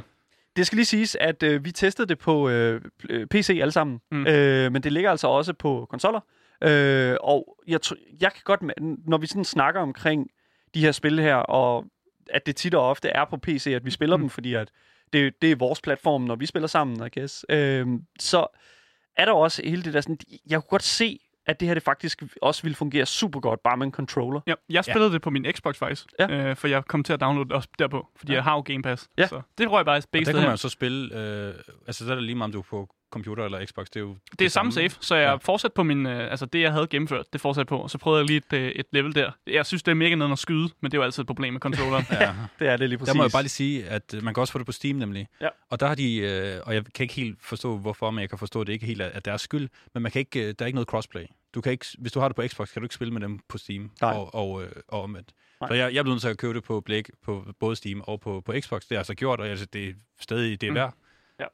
Det skal lige siges, at øh, vi testede det på øh, øh, PC alle sammen, Mm. øh, men det ligger altså også på konsoller. Øh, og jeg, jeg kan godt, når vi sådan snakker omkring de her spil her, og at det tit og ofte er på PC, at vi spiller mm. dem, fordi at det, det er vores platform, når vi spiller sammen, I guess. Øh, så er der også hele det der sådan, jeg kunne godt se, at det her det faktisk også ville fungere super godt, bare med en controller. Ja, jeg spillede ja. det på min Xbox faktisk, Ja. øh, for jeg kom til at downloade det også derpå, fordi Ja. jeg har jo Game Pass. Ja. Så det tror jeg bare begge Og der kan man jo så spille, øh, altså så er det lige meget, om du er på computer eller Xbox. Det er jo Det er samme save, så jeg Ja. fortsatte på min, øh, altså det jeg havde gennemført, det fortsatte på, og så prøvede jeg lige et, øh, et level der. Jeg synes, det er mega ned at skyde, men det er jo altid et problem med controlleren. Ja. Det er det lige præcis. Der må jeg bare lige sige, at øh, man kan også få det på Steam nemlig. Ja. Og der har de, øh, og jeg kan ikke helt forstå hvorfor, men jeg kan forstå, at det ikke helt er, er deres skyld, men man kan ikke, øh, der er ikke noget crossplay. Du kan ikke, hvis du har det på Xbox, kan du ikke spille med dem på Steam Nej. og, og, øh, og omvendt. Nej. Så jeg, jeg blevet nødt til at købe det på, Blik, på både Steam og på, på Xbox. Det er altså gjort, og jeg, det er stadig det er Mm. værd.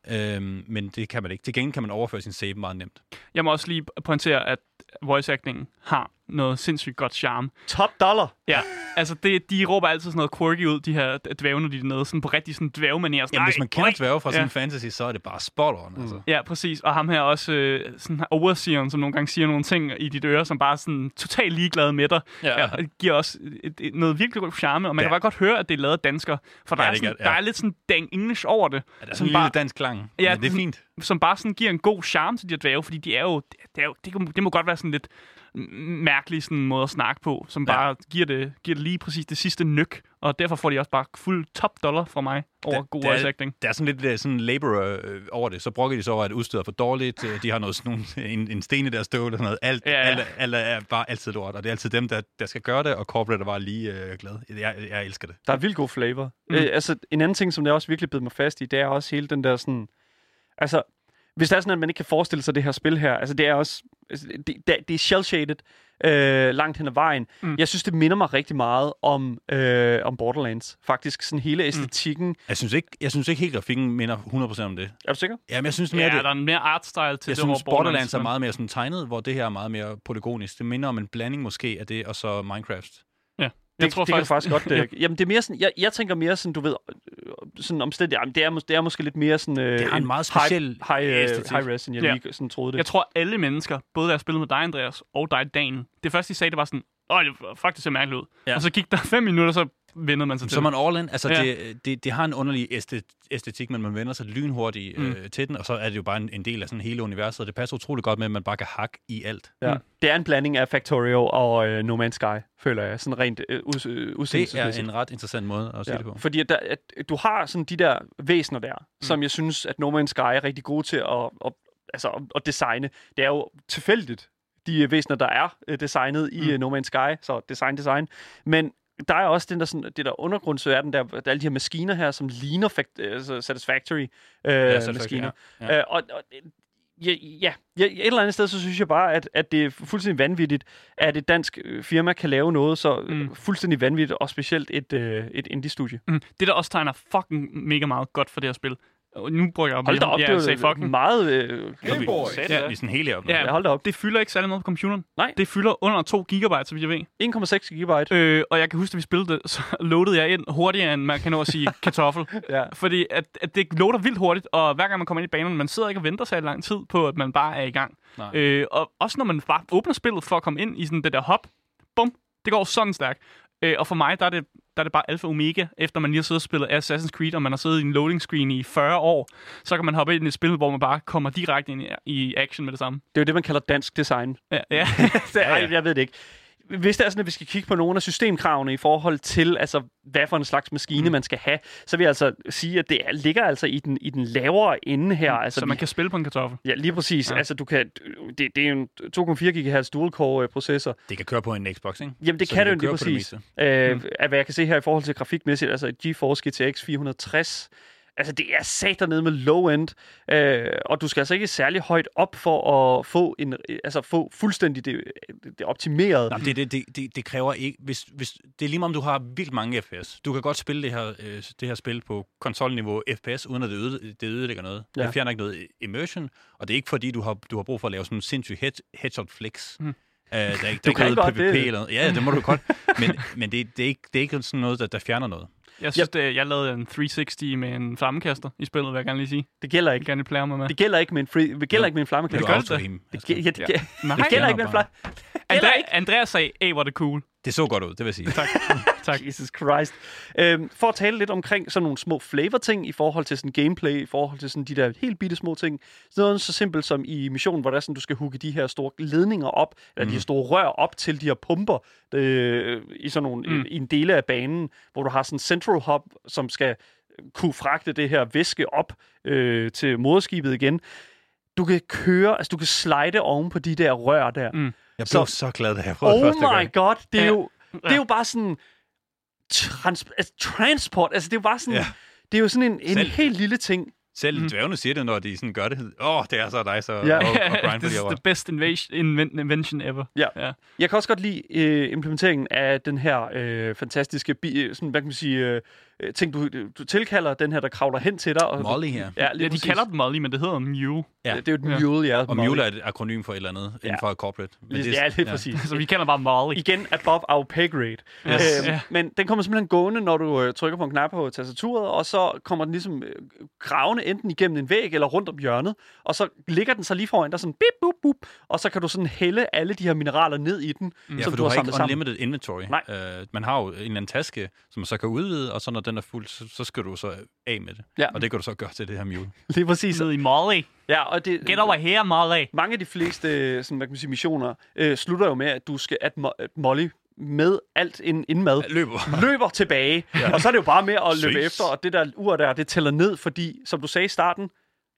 Ja. Øhm, men det kan man ikke. Til gengæld kan man overføre sin save meget nemt. Jeg må også lige pointere, at voice acting har noget sindssygt godt charme. Top dollar! Ja, altså det, de råber altid sådan noget quirky ud, de her dvæve, når de er nede, sådan på rigtig sådan dvævemanér. Sådan, Jamen, hvis "Ej, man kender øj." dværge fra Ja. sådan en fantasy, så er det bare spot on, altså. Ja, præcis. Og ham her også, øh, sådan her overseeren, som nogle gange siger nogle ting i dit øre, som bare er sådan totalt ligeglad med dig. Ja. Ja, og giver også et, et, noget virkelig god charme, og man Ja. kan bare godt høre, at det er lavet af danskere. For der, Ja, er, sådan, ja. der er lidt sådan dang English over det, Ja, der er Som sådan en bare- lille dansk klang, Ja, men det er sådan- fint. som bare sådan giver en god charme til de her dvæve, fordi de er jo, det, er jo, det, kan- det må godt være sådan lidt mærkelig sådan måde at snakke på, som Ja. bare giver, det, giver det lige præcis det sidste nyk, og derfor får de også bare fuld top dollar fra mig over Det- god det er- voice acting. Der er sådan lidt øh, sådan laborer øh, over det. Så brokker de så over, at udstyret er for dårligt. Øh, De har noget, sådan nogle, en, en sten i deres støvle og sådan noget. Alt, Ja, ja. alt, alt er bare altid lort, og det er altid dem, der, der skal gøre det, og corporate er bare lige øh, glad. Jeg, jeg elsker det. Der er vildt god flavor. Mm. Mm. Øh, altså, en anden ting, som jeg også virkelig bed mig fast i, det er også hele den der sådan... Altså, hvis det er sådan, at man ikke kan forestille sig det her spil her, altså det er også... Altså, det, det, er shell-shaded øh, langt hen ad vejen. Mm. Mm. Jeg synes, det minder mig rigtig meget om, øh, om Borderlands. Faktisk sådan hele æstetikken. Mm. Jeg synes ikke, jeg synes ikke helt, at grafikken minder 100% om det. Er du sikker? Jamen, jeg synes mere, Ja, det, der er en mere artstyle til jeg det, synes, hvor Borderlands er men- meget mere sådan tegnet, hvor det her er meget mere polygonisk. Det minder om en blanding måske af det, og så Minecraft. Jeg det, tror det faktisk, kan du faktisk godt... Øh, jamen, det er mere sådan... Jeg, jeg tænker mere sådan, du ved... Øh, sådan omstændigt... Jamen, det er, det er måske lidt mere sådan... Øh, Det har en meget speciel high, high, øh, high res, end jeg Ja. lige sådan troede det. Jeg tror, alle mennesker, både da jeg spillede med dig, Andreas, og dig, Dan, det første, de sagde, det var sådan, åh, det var faktisk ser mærkeligt ud. Ja. Og så gik der fem minutter, så vendede man sig til Så man all in. Altså, Ja. det, det, det har en underlig æstet- æstetik, men man vender sig lynhurtigt Mm. øh, til den, og så er det jo bare en, en del af sådan hele universet, og det passer utrolig godt med, at man bare kan hakke i alt. Ja. Mm. Det er en blanding af Factorio og øh, No Man's Sky, føler jeg. Sådan rent øh, us- øh, Det er en ret interessant måde at sige Ja, det på. fordi at der, at du har sådan de der væsener der, mm. som jeg synes, at No Man's Sky er rigtig gode til at, at, altså, at, at designe. Det er jo tilfældigt, de væsener, der er øh, designet i Mm. mm. No Man's Sky, så design, design. Men der er også den der, sådan, det der undergrundsverden, der, der er alle de her maskiner her, som ligner fact, altså Satisfactory øh, Ja, ja, så maskiner. Ja. Ja. Øh, og, og ja, ja, ja, et eller andet sted, så synes jeg bare, at, at det er fuldstændig vanvittigt, at et dansk øh, firma kan lave noget så Mm. fuldstændig vanvittigt, og specielt et, øh, et indie-studie. Mm. Det, der også tegner fucking mega meget godt for det her spil, nu bruger jeg Hold da op, ja, det jeg sagde var fucking. meget... Øh, Ja. Vi er sådan helt heroppe. Ja. ja, hold da op. Det fylder ikke særlig meget på computeren. Nej. Det fylder under 2 gigabyte, så vidt jeg ved. 1,6 gigabyte. Øh, og jeg kan huske, at vi spillede det, så loadede jeg ind hurtigere, end man kan nå at sige kartoffel. Ja. Fordi at, at det loader vildt hurtigt, og hver gang man kommer ind i banen, man sidder ikke og venter sig lang tid på, at man bare er i gang. Nej. Øh, og også når man bare åbner spillet for at komme ind i sådan det der hop, bum, det går sådan stærkt. Øh, og for mig, der er, det, der er det bare alfa og omega, efter man lige har siddet og spillet Assassin's Creed, og man har siddet i en loading screen i 40 år, så kan man hoppe ind i et spil, hvor man bare kommer direkte ind i, action med det samme. Det er jo det, man kalder dansk design. Ja, ja. ej, jeg ved det ikke. Hvis det er sådan, at vi skal kigge på nogle af systemkravene i forhold til, altså, hvad for en slags maskine mm. man skal have, så vil jeg altså sige, at det er, ligger altså i den, i den lavere ende her. Altså, så vi- man kan spille på en kartoffel. Ja, lige præcis. Ja. Altså, du kan, det, det er en 2,4 GHz dual-core-processor. Det kan køre på en Xbox, ikke? Jamen, det Så kan det jo lige det præcis. meste. Øh, af hvad jeg kan se her i forhold til grafikmæssigt, altså et GeForce GTX 460, altså det er sat dernede med low-end, øh, og du skal altså ikke særlig højt op for at få, en, altså få fuldstændig det, det optimeret. Nej, det, det, det, det, kræver ikke... Hvis, hvis, det er lige om du har vildt mange FPS. Du kan godt spille det her, øh, det her spil på konsolniveau FPS, uden at det, øde, det ødelægger noget. Ja. Det fjerner ikke noget immersion, og det er ikke fordi, du har, du har brug for at lave sådan en sindssyg head, headshot flicks. Mm. Uh, der er ikke, der er Du ikke kan noget PvP det. eller noget. Ja, det må du godt. Men, men det, det, er ikke, det er ikke sådan noget, der, der fjerner noget. Jeg synes, det, jeg lavede en 360 med en flammekaster i spillet, vil jeg gerne lige sige. Det gælder Jeg ikke. vil gerne mig med. Det gælder ikke med en, free, det gælder Jo. ikke med en flammekaster. Du gør det auto-aim. Det, Altså, gæ- ja, det, Ja. Nej, det gælder ja, ikke med en bare. flamme. gælder Andrea, ikke. Andreas sagde, hey, hvor er det cool. det så godt ud, det vil jeg sige. Tak. Tak. Jesus Christ. Øhm, for at tale lidt omkring sådan nogle små flavor-ting i forhold til sådan gameplay, i forhold til sådan de der helt bitte små ting. Sådan noget så simpelt som i missionen, hvor der er sådan, du skal hugge de her store ledninger op, eller de her store rør op til de her pumper øh, i sådan nogle, mm. Mm. i, i en dele af banen, hvor du har sådan en central hub, som skal kunne fragte det her væske op øh, til moderskibet igen. Du kan køre, altså du kan slide oven på de der rør der. Mm. Jeg Så- blev så, så glad, da jeg prøvede Oh første my gang. god, det er, Ja. jo, det er jo bare sådan trans, altså, transport, altså det er jo bare sådan, Ja. det er jo sådan en, en Selv- helt lille ting. Selv Mm. dværgene siger det, når de sådan gør det. Åh, oh, det er så dig, så Ja. og, og for This is over. the best invasion, invention ever. Ja. ja. Jeg kan også godt lide øh, implementeringen af den her øh, fantastiske, bi- øh, sådan, hvad kan man sige, øh, øh, ting, du, du tilkalder, den her, der kravler hen til dig. Og, Molly her. Ja, Ja, lige de præcis. kalder den Molly, men det hedder en Mule. Ja. Det er jo et Ja. mule, ja. Og Mule er et akronym for et eller andet Ja. inden for corporate. Men Lige, ja, lige præcis. Så vi kalder bare Molly. Igen, above our pay grade. Yes. Øhm, Ja. Men den kommer simpelthen gående, når du øh, trykker på en knap på tastaturet, og så kommer den ligesom øh, gravende enten igennem en væg eller rundt om hjørnet, og så ligger den så lige foran dig sådan bip, bup, bup, og så kan du sådan hælde alle de her mineraler ned i den, Ja, som for du, du har har ikke sammen. unlimited inventory. Nej. Uh, man har jo en eller anden taske, som man så kan udvide, og så når den er fuld, så, så skal du så af med det. Ja. Og det kan du så gøre til det her mule. Lige præcis. Ned i Molly. Ja, og det, Get over here, Molly. mange af de fleste øh, sådan, hvad kan man sige, missioner øh, slutter jo med, at du skal, at, Mo- at Molly med alt ind, inden mad Løber. løber tilbage. Ja. Og så er det jo bare med at løbe Ses. efter, og det der ur der, det tæller ned, fordi, som du sagde i starten,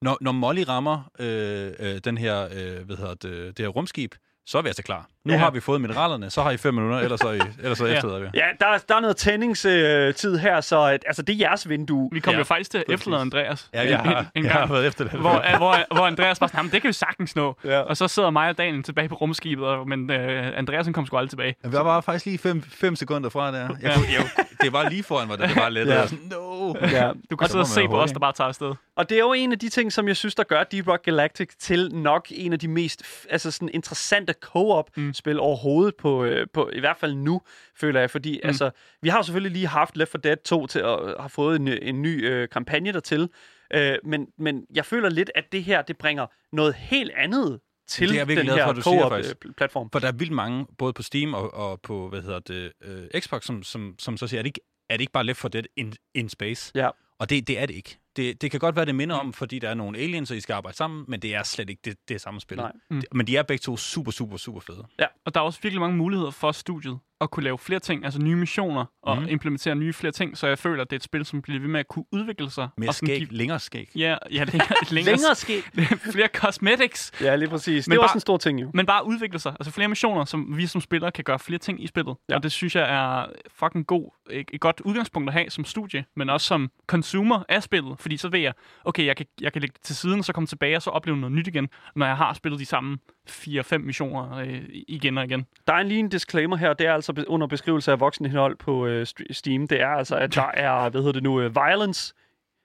Når, når Molly rammer øh, øh, den her, øh, hvad hedder det, det her rumskib, så er vi altså klar. Nu Ja. ja. har vi fået mineralerne, så har I fem minutter, ellers så, I, ellers så Ja. efterlader vi. ja, der, er- der er noget tændingstid her, så at, altså, det er jeres vindue. Vi kom Ja, jo faktisk til at præcis. efterlade Andreas. Ja, jeg har, en, en jeg har gang. været efterladt. Hvor, øh, hvor, hvor Andreas bare sådan, "Jamen, det kan vi sagtens nå. Ja. Og så sidder mig og Daniel tilbage på rumskibet, og, men øh, Andreas han kom sgu aldrig tilbage. Jeg var faktisk lige fem, fem sekunder fra der. Jeg, Ja. kunne, jeg, det var lige foran mig, da det var let. Ja. Ja. Sådan, no. Ja. Du kan så sidde og se på os, der bare tager afsted. Og det er jo en af de ting, som jeg synes, der gør Deep Rock Galactic til nok en af de mest altså sådan interessante co-op-spil mm. Overhovedet, på, øh, på, i hvert fald nu, føler jeg. Fordi mm. altså, vi har selvfølgelig lige haft Left 4 Dead 2 til at have fået en, en ny øh, kampagne dertil. Øh, men, men jeg føler lidt, at det her, det bringer noget helt andet til Det er den her for, siger, co-op-platform. For der er vildt mange, både på Steam og, og på, hvad hedder det, øh, Xbox, som, som, som så siger, er det ikke, er det ikke bare Left 4 Dead in, in space? Ja. Og det, det er det ikke. Det, det kan godt være, det minder om, fordi der er nogle aliens, og I skal arbejde sammen, men det er slet ikke det, det samme spil. Nej. Mm. Men de er begge to super, super, super fede. Og der er også virkelig mange muligheder for studiet at kunne lave flere ting, altså nye missioner, og Mhm. implementere nye flere ting, så jeg føler, at det er et spil, som bliver ved med at kunne udvikle sig. Mere og skæg, give- længere skæg. Ja, ja længere, længere, Længere ske. flere cosmetics, Ja, lige præcis. Men det er bare- også en stor ting, jo. men bare udvikle sig. Altså flere missioner, som vi som spillere kan gøre flere ting i spillet. Ja. Ja. Og det synes jeg er fucking god, et, et godt udgangspunkt at have som studie, men også som consumer af spillet. Fordi så ved jeg, okay, jeg kan, jeg kan lægge det til siden, og så komme tilbage og så opleve noget nyt igen, når jeg har spillet de samme 4-5 missioner øh, igen og igen. Der er en lige en disclaimer her, det er altså under beskrivelse af voksenindhold på øh, st- Steam. Det er altså, at der er, hvad hedder det nu, øh, violence.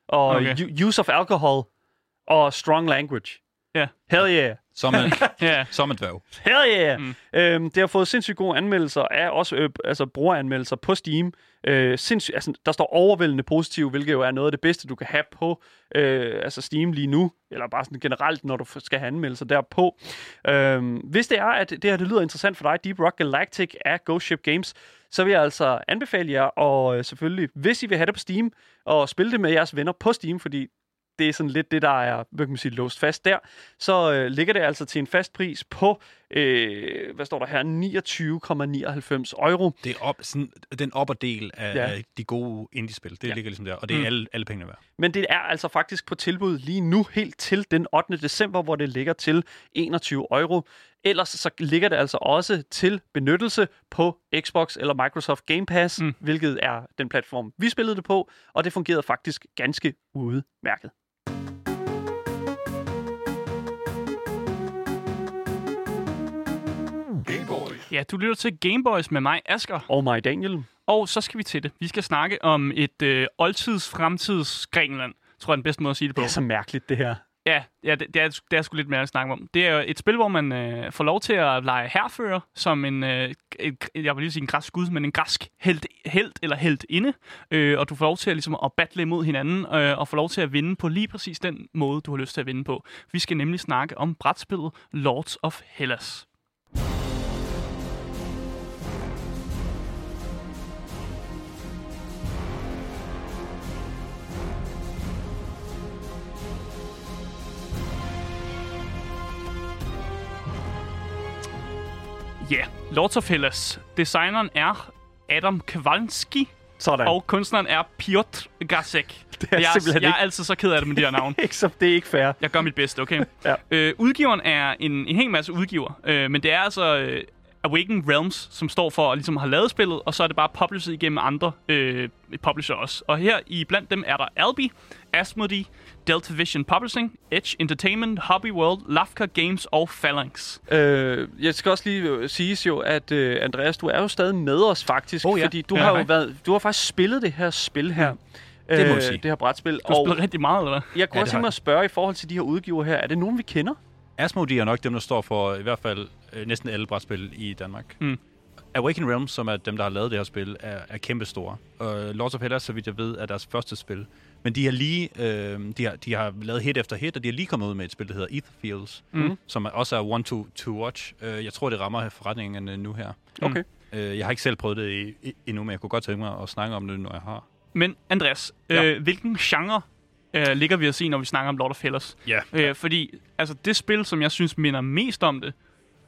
og Okay. use of alcohol og strong language. Ja. Hell yeah. Som en, Ja. som en dværg. Hell yeah! Mm. Øhm, det har fået sindssygt gode anmeldelser af også øh, altså brugeranmeldelser på Steam. Øh, sindssygt, altså, der står overvældende positiv, hvilket jo er noget af det bedste, du kan have på øh, altså Steam lige nu, eller bare sådan generelt, når du skal have anmeldelser derpå. Øhm, hvis det er, at det her det lyder interessant for dig, Deep Rock Galactic af Ghost Ship Games, så vil jeg altså anbefale jer, og øh, selvfølgelig, hvis I vil have det på Steam, og spille det med jeres venner på Steam, fordi det er sådan lidt det, der er hvad kan man sige, låst fast der, så øh, ligger det altså til en fast pris på, øh, hvad står der her, 29,99 euro. Det er op, sådan, den opperdel af, Ja. de gode indie-spil. Det Ja. ligger ligesom der, og det er mm. alle, alle pengene værd. Men det er altså faktisk på tilbud lige nu, helt til den 8. december, hvor det ligger til 21 euro. Ellers så ligger det altså også til benyttelse på Xbox eller Microsoft Game Pass, Mm. hvilket er den platform, vi spillede det på, og det fungerede faktisk ganske udmærket. ja, du lytter til Gameboys med mig, Asker. Og mig, Daniel. Og så skal vi til det. Vi skal snakke om et øh, oldtids fremtids Grækenland. Tror jeg er den bedste måde at sige det på. Det er så mærkeligt, det her. Ja, ja det, det, er, det er sgu lidt mere at snakke om. Det er jo et spil, hvor man øh, får lov til at lege herfører som en, øh, en, jeg vil lige sige en græsk gud, men en græsk held, held eller held inde. Øh, og du får lov til at, ligesom, at battle imod hinanden, øh, og få lov til at vinde på lige præcis den måde, du har lyst til at vinde på. Vi skal nemlig snakke om brætspillet Lords of Hellas. Ja, yeah. Lords of Hellas. Designeren er Adam Kowalski, Sådan. og kunstneren er Piotr Gacek. det er jeg, simpelthen jeg er ikke, altid så ked af det med de her navne. ikke, så, det er ikke fair. Jeg gør mit bedste, okay? Ja. øh, udgiveren er en, en hel masse udgiver, øh, men det er altså øh, Awaken Realms, som står for at ligesom have lavet spillet, og så er det bare published igennem andre øh, publisher også. Og her i blandt dem er der Albi, Asmodee, Delta Vision Publishing, Edge Entertainment, Hobby World, Lafka Games og Phalanx. Øh, jeg skal også lige øh, siges jo, at øh, Andreas, du er jo stadig med os faktisk, Oh ja. fordi du Ja, har jo været, du har faktisk spillet det her spil her. Det må øh, jeg sige. Det her brætspil. Du har Og spillet rigtig meget, eller hvad? jeg kunne Ja, også tænke har mig at spørge i forhold til de her udgiver her, er det nogen, vi kender? Asmodee er nok dem, der står for i hvert fald øh, næsten alle brætspil i Danmark. Mm. Awaken Realms, som er dem, der har lavet det her spil, er, er kæmpe store. Og Lords of Hellas, så vidt jeg ved, er deres første spil. Men de har lige øh, de har, de har lavet hit efter hit, og de har lige kommet ud med et spil, der hedder Etherfields, Mm. som er, også er one to, to watch. Øh, jeg tror, det rammer forretningerne nu her. Okay. Øh, jeg har ikke selv prøvet det i, i, endnu, men jeg kunne godt tænke mig at snakke om det, når jeg har. Men Andreas, Ja. øh, hvilken genre øh, ligger vi os i, når vi snakker om Lord of Hellas? Ja. Øh, fordi altså, det spil, som jeg synes minder mest om det,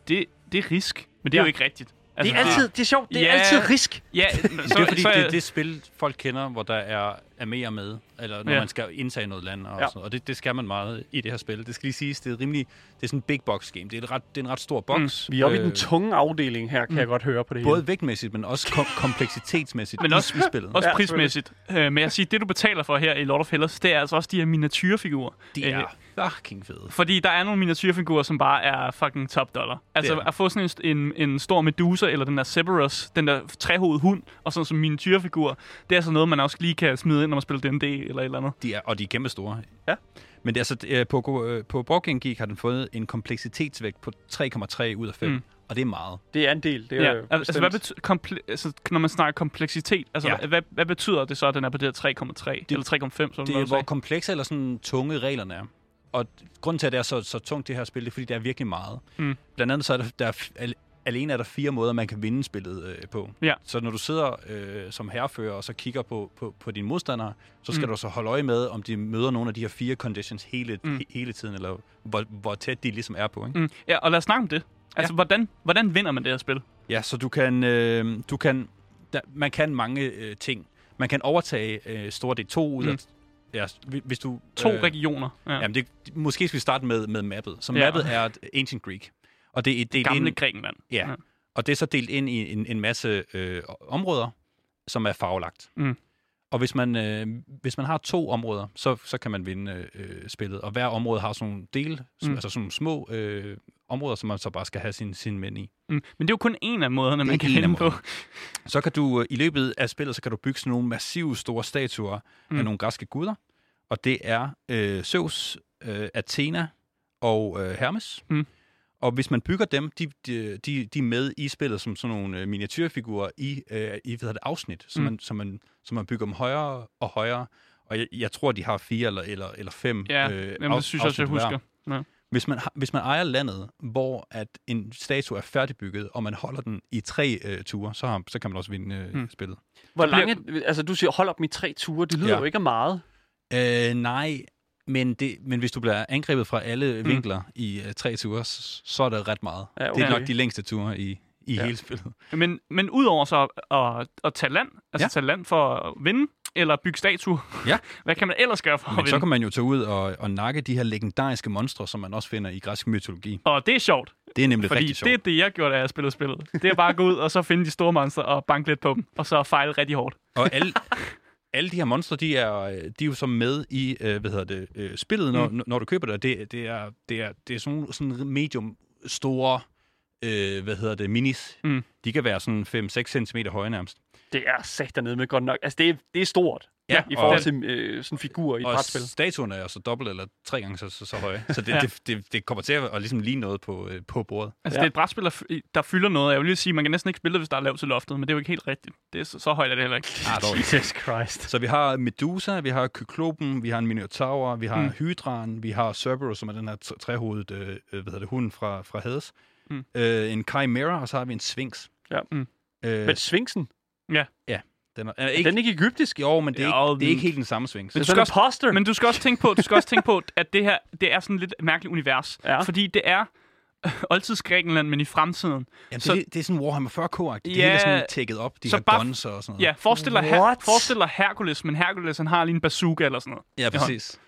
det, det er risk. Men det er Ja. jo ikke rigtigt. Det Altså, er altid, det er sjovt, det er Ja. altid risk. Ja, så, det er fordi, så, det er det spil, folk kender, hvor der er arméer med, eller når Ja. man skal indtage noget land. Og, Ja. sådan, og det, det skal man meget i det her spil. Det skal lige siges, det er rimelig, det er sådan en big box game. Det er, et ret, det er en ret stor boks. Vi er oppe i den Øh, tunge afdeling her, kan jeg godt høre på det Både hele. vægtmæssigt, men også kom- kompleksitetsmæssigt Men også- i spillet. også Ja, prismæssigt. Øh, men jeg siger, det du betaler for her i Lord of Hellas, det er altså også de her miniatyrfigurer. De Øh, er fucking fede. Fordi der er nogle miniatyrfigurer, som bare er fucking top dollar. Altså er. at få sådan en, en, en stor Medusa, eller den der Cerberus, den der trehovedet hund, og sådan som miniatyrfigur, det er altså noget, man også lige kan smide ind, når man spiller D&D eller et eller andet. De er, og de er kæmpe store. Ja. Men det er altså, øh, på, øh, på Board Game Geek har den fået en kompleksitetsvægt på 3,3 ud af 5. Mm. Og det er meget. Det er en del, det er Ja, jo altså, hvad betyder, komple- altså, når man snakker kompleksitet, altså, Ja. hvad, hvad betyder det så, at den er på det her 3,3 eller 3,5? Som Det er, hvor komplekse eller sådan tunge reglerne er. Og grunden til, at det er så, så tungt, det her spil, det er, fordi der er virkelig meget. Mm. Blandt andet så er der, der er, alene er der fire måder, man kan vinde spillet øh, på. Ja. Så når du sidder øh, som herrefører og så kigger på, på, på dine modstandere, så skal Mm. du så holde øje med, om de møder nogle af de her fire conditions hele, Mm. he, hele tiden, eller hvor, hvor tæt de ligesom er på. Ikke? Mm. Ja, og lad os snakke om det. Altså, ja. hvordan, hvordan vinder man det her spil? Ja, så du kan, øh, du kan der, man kan mange øh, ting. Man kan overtage øh, store del 2 ud af, Mm. ja, hvi- hvis du... To øh, regioner. Ja. Jamen, det, måske skal vi starte med, med mappet. Så Ja. mappet er Ancient Greek. Og det er delt Gamle ind, Grækenland. ja, og det er så delt ind i en, en masse øh, områder, som er farvelagt. Mm. Og hvis man, øh, hvis man har to områder, så, så kan man vinde øh, spillet. Og hver område har sådan nogle dele, Mm. altså sådan nogle små øh, områder, som man så bare skal have sin, sin mænd i. Mm. Men det er jo kun en af måderne, man kan vinde på. Så kan du øh, i løbet af spillet, så kan du bygge sådan nogle massive store statuer. Mm. af nogle græske guder. og det er øh, Zeus, øh, Athena og øh, Hermes. Mm. Og hvis man bygger dem, de, de, de, er med i spillet som sådan nogle øh, miniatyrfigurer i, øh, i hvad det, afsnit, så, Mm. man, så, man, så man bygger dem højere og højere. Og jeg, jeg tror, de har fire eller, eller, eller fem Ja, øh, Jamen, det synes jeg også, jeg afsnit hver. husker. Hvis man, hvis man ejer landet, hvor at en statue er færdigbygget, og man holder den i tre øh, ture, så, har, så kan man også vinde øh, Mm. mm. spillet. Hvor lange... Altså, du siger, hold op med tre ture. Det lyder Ja. jo ikke af meget. Øh, nej, men, det, men hvis du bliver angrebet fra alle Mm. mm. vinkler i øh, tre ture, så, er det ret meget. Ja, Det er okay. nok de længste ture i, i Ja. hele spillet. Men, men udover så at, at tage land, altså Ja. tage land for at vinde, eller bygge statuer, Ja. hvad kan man ellers gøre for at Men vinde? så kan man jo tage ud og, og nakke de her legendariske monstre, som man også finder i græsk mytologi. Og det er sjovt, Det er nemlig fordi rigtig sjovt. det er det, jeg gjorde, da jeg spillede spillet. Det er bare at gå ud og så finde de store monster og banke lidt på dem, og så fejle rigtig hårdt. Og alle, alle de her monstre, de er, øh, de er jo så med i øh, hvad hedder det, øh, spillet, når, Mm. når du køber det. Det, det, er, det, er, det er sådan, sådan medium store øh, hvad hedder det, minis. Mm. De kan være sådan 5-6 cm høje nærmest. Det er sagt dernede med godt nok. Altså, det er, det er stort Ja, i og- forhold til øh, sådan figurer i et Og brætspil. statuen er så dobbelt eller tre gange så, så, så høje. Så det, Ja. ja. det, det, det kommer til at, at ligesom ligne noget på, øh, på bordet. Altså, Ja. ja. det er et brætspil, der, f- der fylder noget. Jeg vil lige sige, man kan næsten ikke spille det, hvis der er lavt til loftet, men det er jo ikke helt rigtigt. Det er så, så højt er det heller ikke. Ah, dog. Jesus Christ. Så vi har Medusa, vi har Kyklopen, vi har en Minotaur, vi har Mm. Hydran, vi har Cerberus, som er den her trehovedet øh, øh, hvad hedder det, hund fra, fra Hades. Mm. Øh, en Chimera, og så har vi en Sphinx. Ja. Mm. Øh, Men Sphinxen, den er, er er ikke, den ikke egyptisk? Jo, men det er, Jo, ikke, det er den- ikke helt den samme Sphinx. Men du er skal det imposter. Men du skal også tænke på, du skal også tænke på at det her det er sådan lidt mærkeligt univers. Ja. Fordi det er oldtids Grækenland, men i fremtiden. Jamen, så- det, det er sådan Warhammer 40K-agtigt. Det Ja, hele er sådan tækket op, de så her bare- guns og sådan noget. Ja, forestil dig, her, forestil dig Hercules, men Hercules han har lige en bazooka eller sådan noget. Ja, præcis.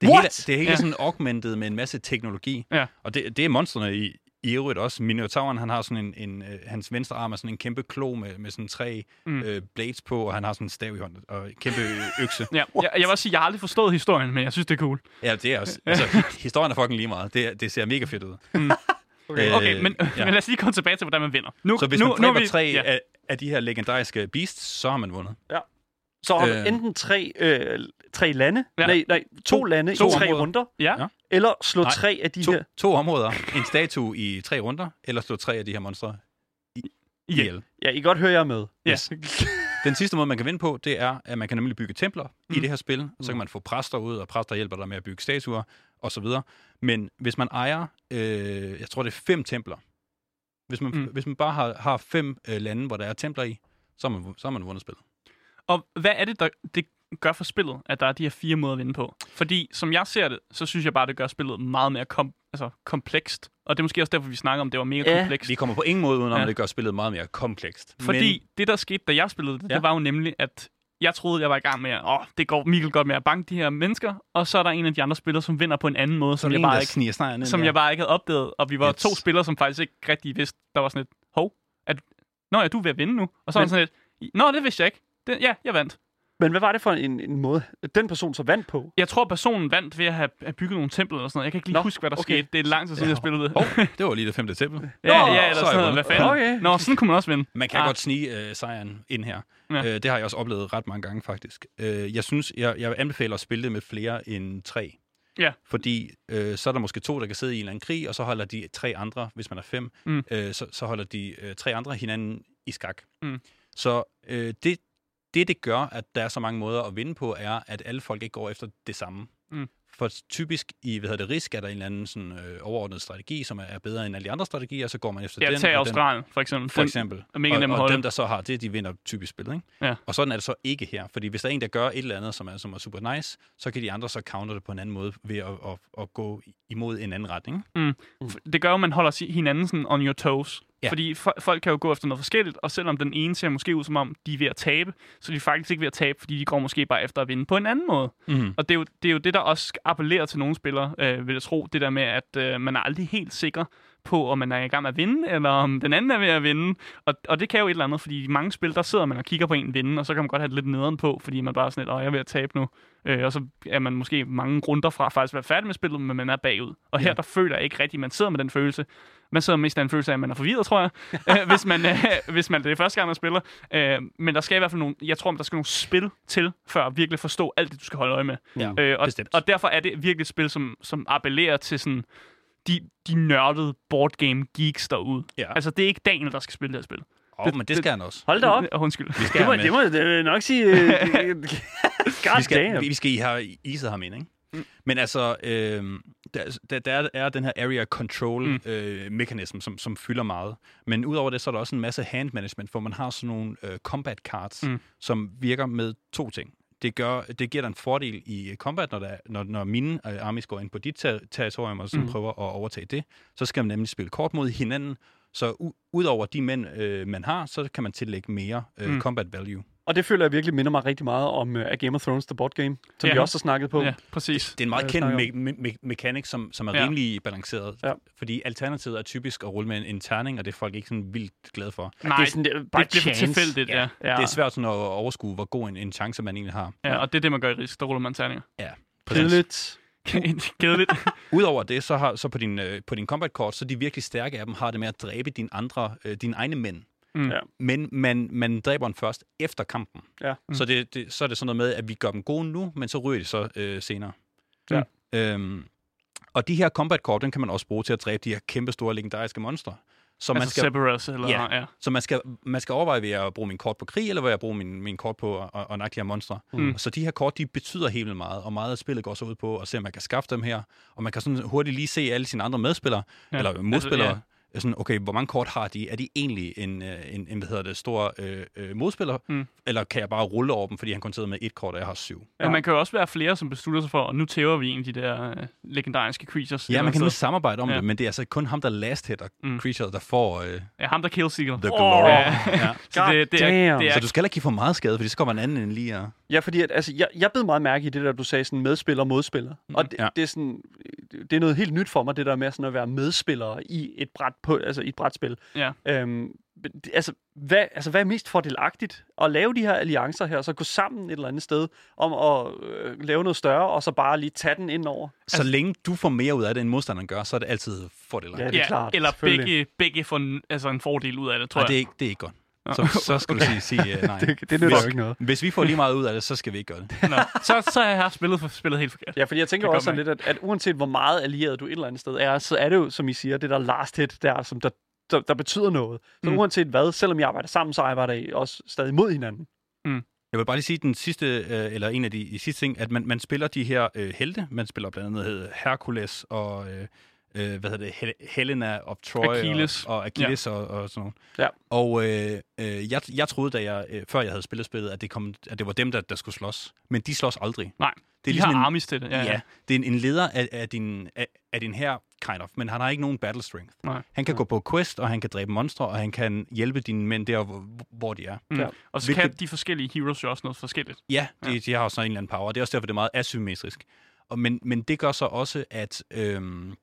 Det hele, det er hele Ja. sådan augmented med en masse teknologi. Ja. Og det, det er monstrene i, i øvrigt også. Minotauren, han har sådan en, en øh, hans venstre arm er sådan en kæmpe klo med, med sådan tre Mm. mm. øh, blades på, og han har sådan en stav i hånden og en kæmpe økse. Ja, jeg, jeg vil også sige, jeg har aldrig forstået historien, men jeg synes, det er cool. Ja, det er også. Altså, hi- historien er fucking lige meget. Det, det ser mega fedt ud. Okay. Øh, Okay, men, ja. men lad os lige komme tilbage til, hvordan man vinder. Nu, Så hvis nu, man nu er dræber vi, tre ja. af, af de her legendariske beasts, så har man vundet. Så har du Øh. enten tre, øh, tre lande, Ja. nej, nej, to, To- lande to i tre områder. runder, Ja. Ja. eller slå Nej, tre af de To, her. to områder. En statue i tre runder, eller slå tre af de her monstre Igen. ihjel. Ja, I godt høre, jeg med. Ja. Yes. Den sidste måde, man kan vinde på, det er, at man kan nemlig bygge templer mm. i det her spil. Så kan man få præster ud, og præster hjælper dig med at bygge statuer, og så videre. Men hvis man ejer, øh, jeg tror det er fem templer. Hvis man, Mm. mm. hvis man bare har, har fem øh, lande, hvor der er templer i, så har man, så har man vundet spillet. Og hvad er det, der det gør for spillet, at der er de her fire måder at vinde på? Fordi som jeg ser det, så synes jeg bare, det gør spillet meget mere kom, altså, komplekst. Og det er måske også derfor, vi snakker om, det var mega Ja. komplekst. Vi kommer på ingen måde udenom, Ja. ja. at det gør spillet meget mere komplekst. Fordi det, der skete, da jeg spillede det, ja. Ja. det var jo nemlig, at jeg troede, jeg var i gang med, at åh, det går Mikkel godt med at banke de her mennesker, og så er der en af de andre spillere, som vinder på en anden måde, som, jeg bare ikke, ind som der. jeg bare ikke havde opdaget. Og vi var Yes. to spillere, som faktisk ikke rigtig vidste, der var sådan et, hov, at, nå ja, du er ved at vinde nu. Og så var Men- sådan et, nå, det vidste jeg ikke. Det, ja, jeg vandt. Men hvad var det for en, en måde, den person så vandt på? Jeg tror, personen vandt ved at have, have bygget nogle templer eller sådan noget. Jeg kan ikke lige Nå, huske, hvad der okay. skete. Det er lang tid siden, Ja. jeg spillede det. Hov, det var lige det femte tempel. Ja, Nå, ja, eller så er sådan noget. Hvad fanden? Okay. Nå, sådan kunne man også vinde. Man kan Ah. godt snige øh, sejren ind her. Ja. Ja. Øh, det har jeg også oplevet ret mange gange, faktisk. Øh, jeg synes, jeg, jeg anbefaler at spille det med flere end tre. Ja. Fordi øh, så er der måske to, der kan sidde i en eller anden krig, og så holder de tre andre, hvis man er fem, Mm. øh, så, så holder de øh, tre andre hinanden i skak. Mm. Så øh, det, det, det gør, at der er så mange måder at vinde på, er, at alle folk ikke går efter det samme. Mm. For typisk i hvad hedder det, risk er der en eller anden sådan, øh, overordnet strategi, som er, er bedre end alle de andre strategier, så går man efter Ja, den. tag og den, Australien, for eksempel. for Den- eksempel. mega og, at og holde. dem, der så har det, de vinder typisk spillet. Ikke? Ja. Og sådan er det så ikke her. Fordi hvis der er en, der gør et eller andet, som er, som er super nice, så kan de andre så counter det på en anden måde ved at, at, at gå imod en anden retning. det gør jo, at man holder hinanden sådan on your toes. Ja. Fordi fo- folk kan jo gå efter noget forskelligt, og selvom den ene ser måske ud som om, de er ved at tabe, så er de faktisk ikke ved at tabe, fordi de går måske bare efter at vinde på en anden måde. Mm. Og det er jo det, er jo det der også appellerer til nogle spillere, øh, vil jeg tro. Det der med, at øh, man er aldrig helt sikker på, om man er i gang med at vinde, eller om den anden er ved at vinde. Og, og det kan jo et eller andet, fordi i mange spil, der sidder man og kigger på en vinde, og så kan man godt have det lidt nederen på, fordi man bare er sådan lidt, åh, jeg er ved at tabe nu. Øh, og så er man måske mange runder fra faktisk at være færdig med spillet, men man er bagud. Og her, Ja. der føler jeg ikke rigtigt, man sidder med den følelse. man sidder mest af en følelse af, at man er forvirret, tror jeg, øh, hvis, man, øh, hvis man det er første gang, man spiller. Øh, men der skal i hvert fald nogle, jeg tror, der skal nogle spil til, før at virkelig forstå alt det, du skal holde øje med. Ja, Øh, og, bestemt. og derfor er det virkelig et spil, som, som appellerer til sådan de, de nørdede boardgame geeks derude. Ja. Altså, det er ikke Daniel, der skal spille det her spil. Oh, men det skal han også. Hold da op. Undskyld. Vi skal Det må, det må jeg nok sige. øh, God vi skal, damn. vi, vi skal I have iset ham ind, ikke? Mm. Men altså, øh, der, der, der er den her area control mm. øh, mekanism, som, som fylder meget. Men udover det, så er der også en masse hand management, hvor man har sådan nogle øh, combat cards, mm. som virker med to ting. Det, gør, det giver dig en fordel i øh, combat, når, der, når, når mine øh, armies går ind på dit ter- territorium og sådan Mm. prøver at overtage det. Så skal man nemlig spille kort mod hinanden. Så udover de mænd, øh, man har, så kan man tillægge mere øh, mm. combat value. Og det føler jeg virkelig minder mig rigtig meget om uh, Game of Thrones, The Board Game, som Ja. vi også har snakket på. Ja, præcis. Det er en meget Øh, kendt me- me- me- mekanik, som, som er Ja. rimelig balanceret. Ja. Fordi alternativet er typisk at rulle med en, en terning, og det er folk ikke sådan vildt glade for. Nej, det er sådan, det er bare det for chance. tilfældigt, ja. Ja. Det er svært sådan at overskue, hvor god en, en chance man egentlig har. ja. Og det er det, man gør i risk. Der ruller man terninger. Ja, Kedeligt. Kedeligt. Udover det, så har så på din, øh, på din combat kort, så de virkelig stærke af dem har det med at dræbe dine andre, øh, dine egne mænd. Mm. Ja. Men man, man dræber dem først efter kampen. Ja. Mm. Så, det, det, så er det sådan noget med, at vi gør dem gode nu, men så ryger de så øh, senere. Ja. Øhm, og de her combat kort, den kan man også bruge til at dræbe de her kæmpe store legendariske monstre. Så man altså skal, Cerberus, eller... Ja. ja. Så man skal, man skal overveje, vil jeg bruge min kort på krig, eller vil jeg bruge min, min kort på at, at, at nakke de her monstre. Mm. Så de her kort, de betyder helt vildt meget, og meget af spillet går så ud på at se, om man kan skaffe dem her. Og man kan sådan hurtigt lige se alle sine andre medspillere, Ja. ja. eller modspillere. Altså, Altså, sådan, okay, hvor mange kort har de? Er de egentlig en, øh, en, en hvad hedder det, stor øh, øh, modspiller? Mm. Eller kan jeg bare rulle over dem, fordi han kun sidder med et kort, og jeg har syv? Ja. Men man kan jo også være flere, som beslutter sig for, og nu tæver vi en af de der øh, legendariske creatures. Ja, man kan nu samarbejde om Ja. ja. det, men det er altså kun ham, der last hitter Mm. creature, der får øh, Ja, ham der killseeker. the Åh. glory. Ja. ja. Så det, det, er, damn. det er, Så du skal ikke give for meget skade, fordi så kommer en anden end lige og... Ja, fordi at, altså, jeg, jeg bed meget mærke i det der, du sagde, sådan medspiller og modspiller. Mm, og det, ja. det, er sådan, det er noget helt nyt for mig, det der med sådan at være medspiller i et bræt på, altså i et brætspil. ja. Øhm, altså, hvad, altså, hvad er mest fordelagtigt? At lave de her alliancer her, og så gå sammen et eller andet sted om at øh, lave noget større, og så bare lige tage den ind over? Så længe du får mere ud af det, end modstanderen gør, så er det altid fordelagtigt. Ja, det er ja, klart, Eller begge, begge får en, altså en fordel ud af det, tror Nej, jeg. det er ikke, det er ikke godt. Så, så skal okay. du sige, sige uh, nej. Det, det nytter hvis, jo ikke noget. Hvis vi får lige meget ud af det, så skal vi ikke gøre det. Nå, så, så har jeg haft spillet, spillet helt forkert. Ja, fordi jeg tænker Det også sådan lidt, at, at uanset hvor meget allieret du et eller andet sted er, så er det jo, som I siger, det der last hit der, som der, der, der betyder noget. Så Mm. mm. uanset hvad, selvom I arbejder sammen, så arbejder I også stadig mod hinanden. Jeg vil bare lige sige den sidste, øh, eller en af de, de sidste ting, at man, man spiller de her øh, helte. Man spiller blandt andet Hercules og øh, øh, hvad hedder det, Hel- Helena of Troy Achilles. og, og Achilles ja. og, og sådan noget. Ja. Og øh, øh, jeg, jeg troede, da jeg, øh, før jeg havde spillet spillet, at det, kom, at det var dem, der, der skulle slås. Men de slås aldrig. Nej, det er de ligesom har en, armies til det. Ja, Ja, ja. ja. det er en, en leder af, af, din, af, af din her kind of, men han har ikke nogen battle strength. Nej. Han kan gå på quest, og han kan dræbe monstre, og han kan hjælpe dine mænd der, hvor, hvor de er. Mm. Ja. Og så Hvilket- kan de forskellige heroes jo også noget forskelligt. Ja, de, de har også en eller anden power. Det er også derfor, det er meget asymmetrisk. Og, men, men det gør så også, at, øhm,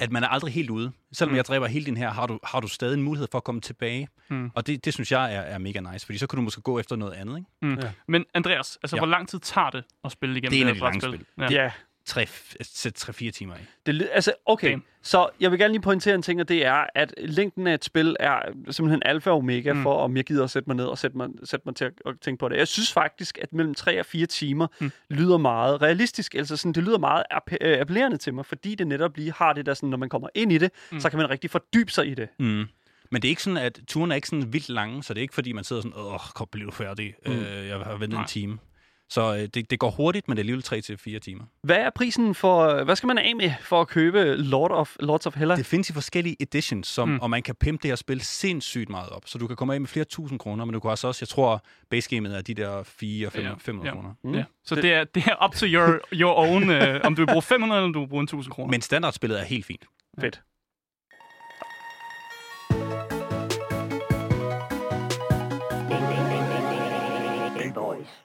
at man er aldrig helt ude. Selvom Mm. jeg dræber hele din her, har du, har du stadig en mulighed for at komme tilbage. Mm. Og det, det synes jeg er, er mega nice, fordi så kan du måske gå efter noget andet. Ikke? Mm. Ja. Men Andreas, altså Ja. hvor lang tid tager det at spille igennem Det er en her af de lange brætspil? spil. Ja. Ja, 3-4 timer af. det, altså, okay. Damn. Så jeg vil gerne lige pointere en ting, og det er, at længden af et spil er simpelthen alfa og omega Mm. for, om jeg gider at sætte mig ned og sætte mig, sætte mig til at, at tænke på det. Jeg synes faktisk, at mellem 3 og 4 timer Mm. lyder meget realistisk. Altså sådan, det lyder meget appe- øh, appellerende til mig, fordi det netop lige har det der sådan, når man kommer ind i det, Mm. så kan man rigtig fordybe sig i det. Mm. Men det er ikke sådan, at turen er ikke sådan vildt lange, så det er ikke fordi, man sidder sådan, åh, kom, bliv færdig. Mm. Øh, jeg har ventet Nej. en time. Så øh, det, det går hurtigt, men det er alligevel 3-4 timer. Hvad er prisen for, hvad skal man af med for at købe Lord of, Lords of Hella? Det findes i forskellige editions, som, Mm. mm. og man kan pimpe det her spil sindssygt meget op. Så du kan komme af med flere tusind kroner, men du kan altså også, jeg tror, basegamet er de der 4 5 Ja, 500 ja. kroner. Mm. Ja. Så det er, det er up to your, your own, øh, om du vil bruge 500 eller du vil bruge 1000 kroner. Men standardspillet er helt fint. Fedt.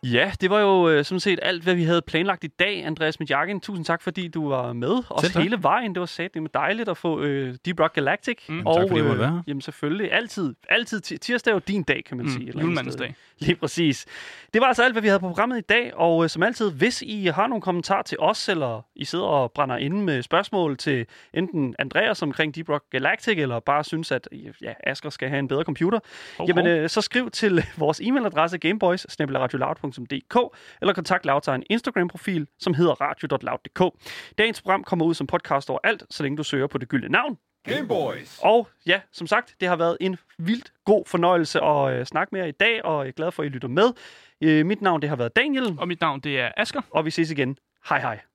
Ja, det var jo øh, sådan set alt, hvad vi havde planlagt i dag, Andreas Midjakken. Tusind tak, fordi du var med. Også tak. hele vejen. Det var sat med dejligt at få øh, Deep Rock Galactic. Mm. Og, Tak, fordi måtte være. Jamen selvfølgelig. Altid. altid ti- tirsdag er jo din dag, kan man Mm, sige. julemandens dag. Lige præcis. Det var altså alt, hvad vi havde på programmet i dag. Og øh, som altid, hvis I har nogle kommentarer til os, eller I sidder og brænder inde med spørgsmål til enten Andreas omkring Deep Rock Galactic, eller bare synes, at ja, Asger skal have en bedre computer, Hov, Jamen, øh, så skriv til vores e-mailadresse gameboys eller kontakt Loud en Instagram-profil, som hedder radio.loud.dk. Dagens program kommer ud som podcast overalt, så længe du søger på det gyldne navn. Gameboys. Og ja, som sagt, det har været en vildt god fornøjelse at øh, snakke med jer i dag, og jeg er glad for, at I lytter med. Øh, mit navn det har været Daniel, Og mit navn, det er Asker. og vi ses igen. Hej hej.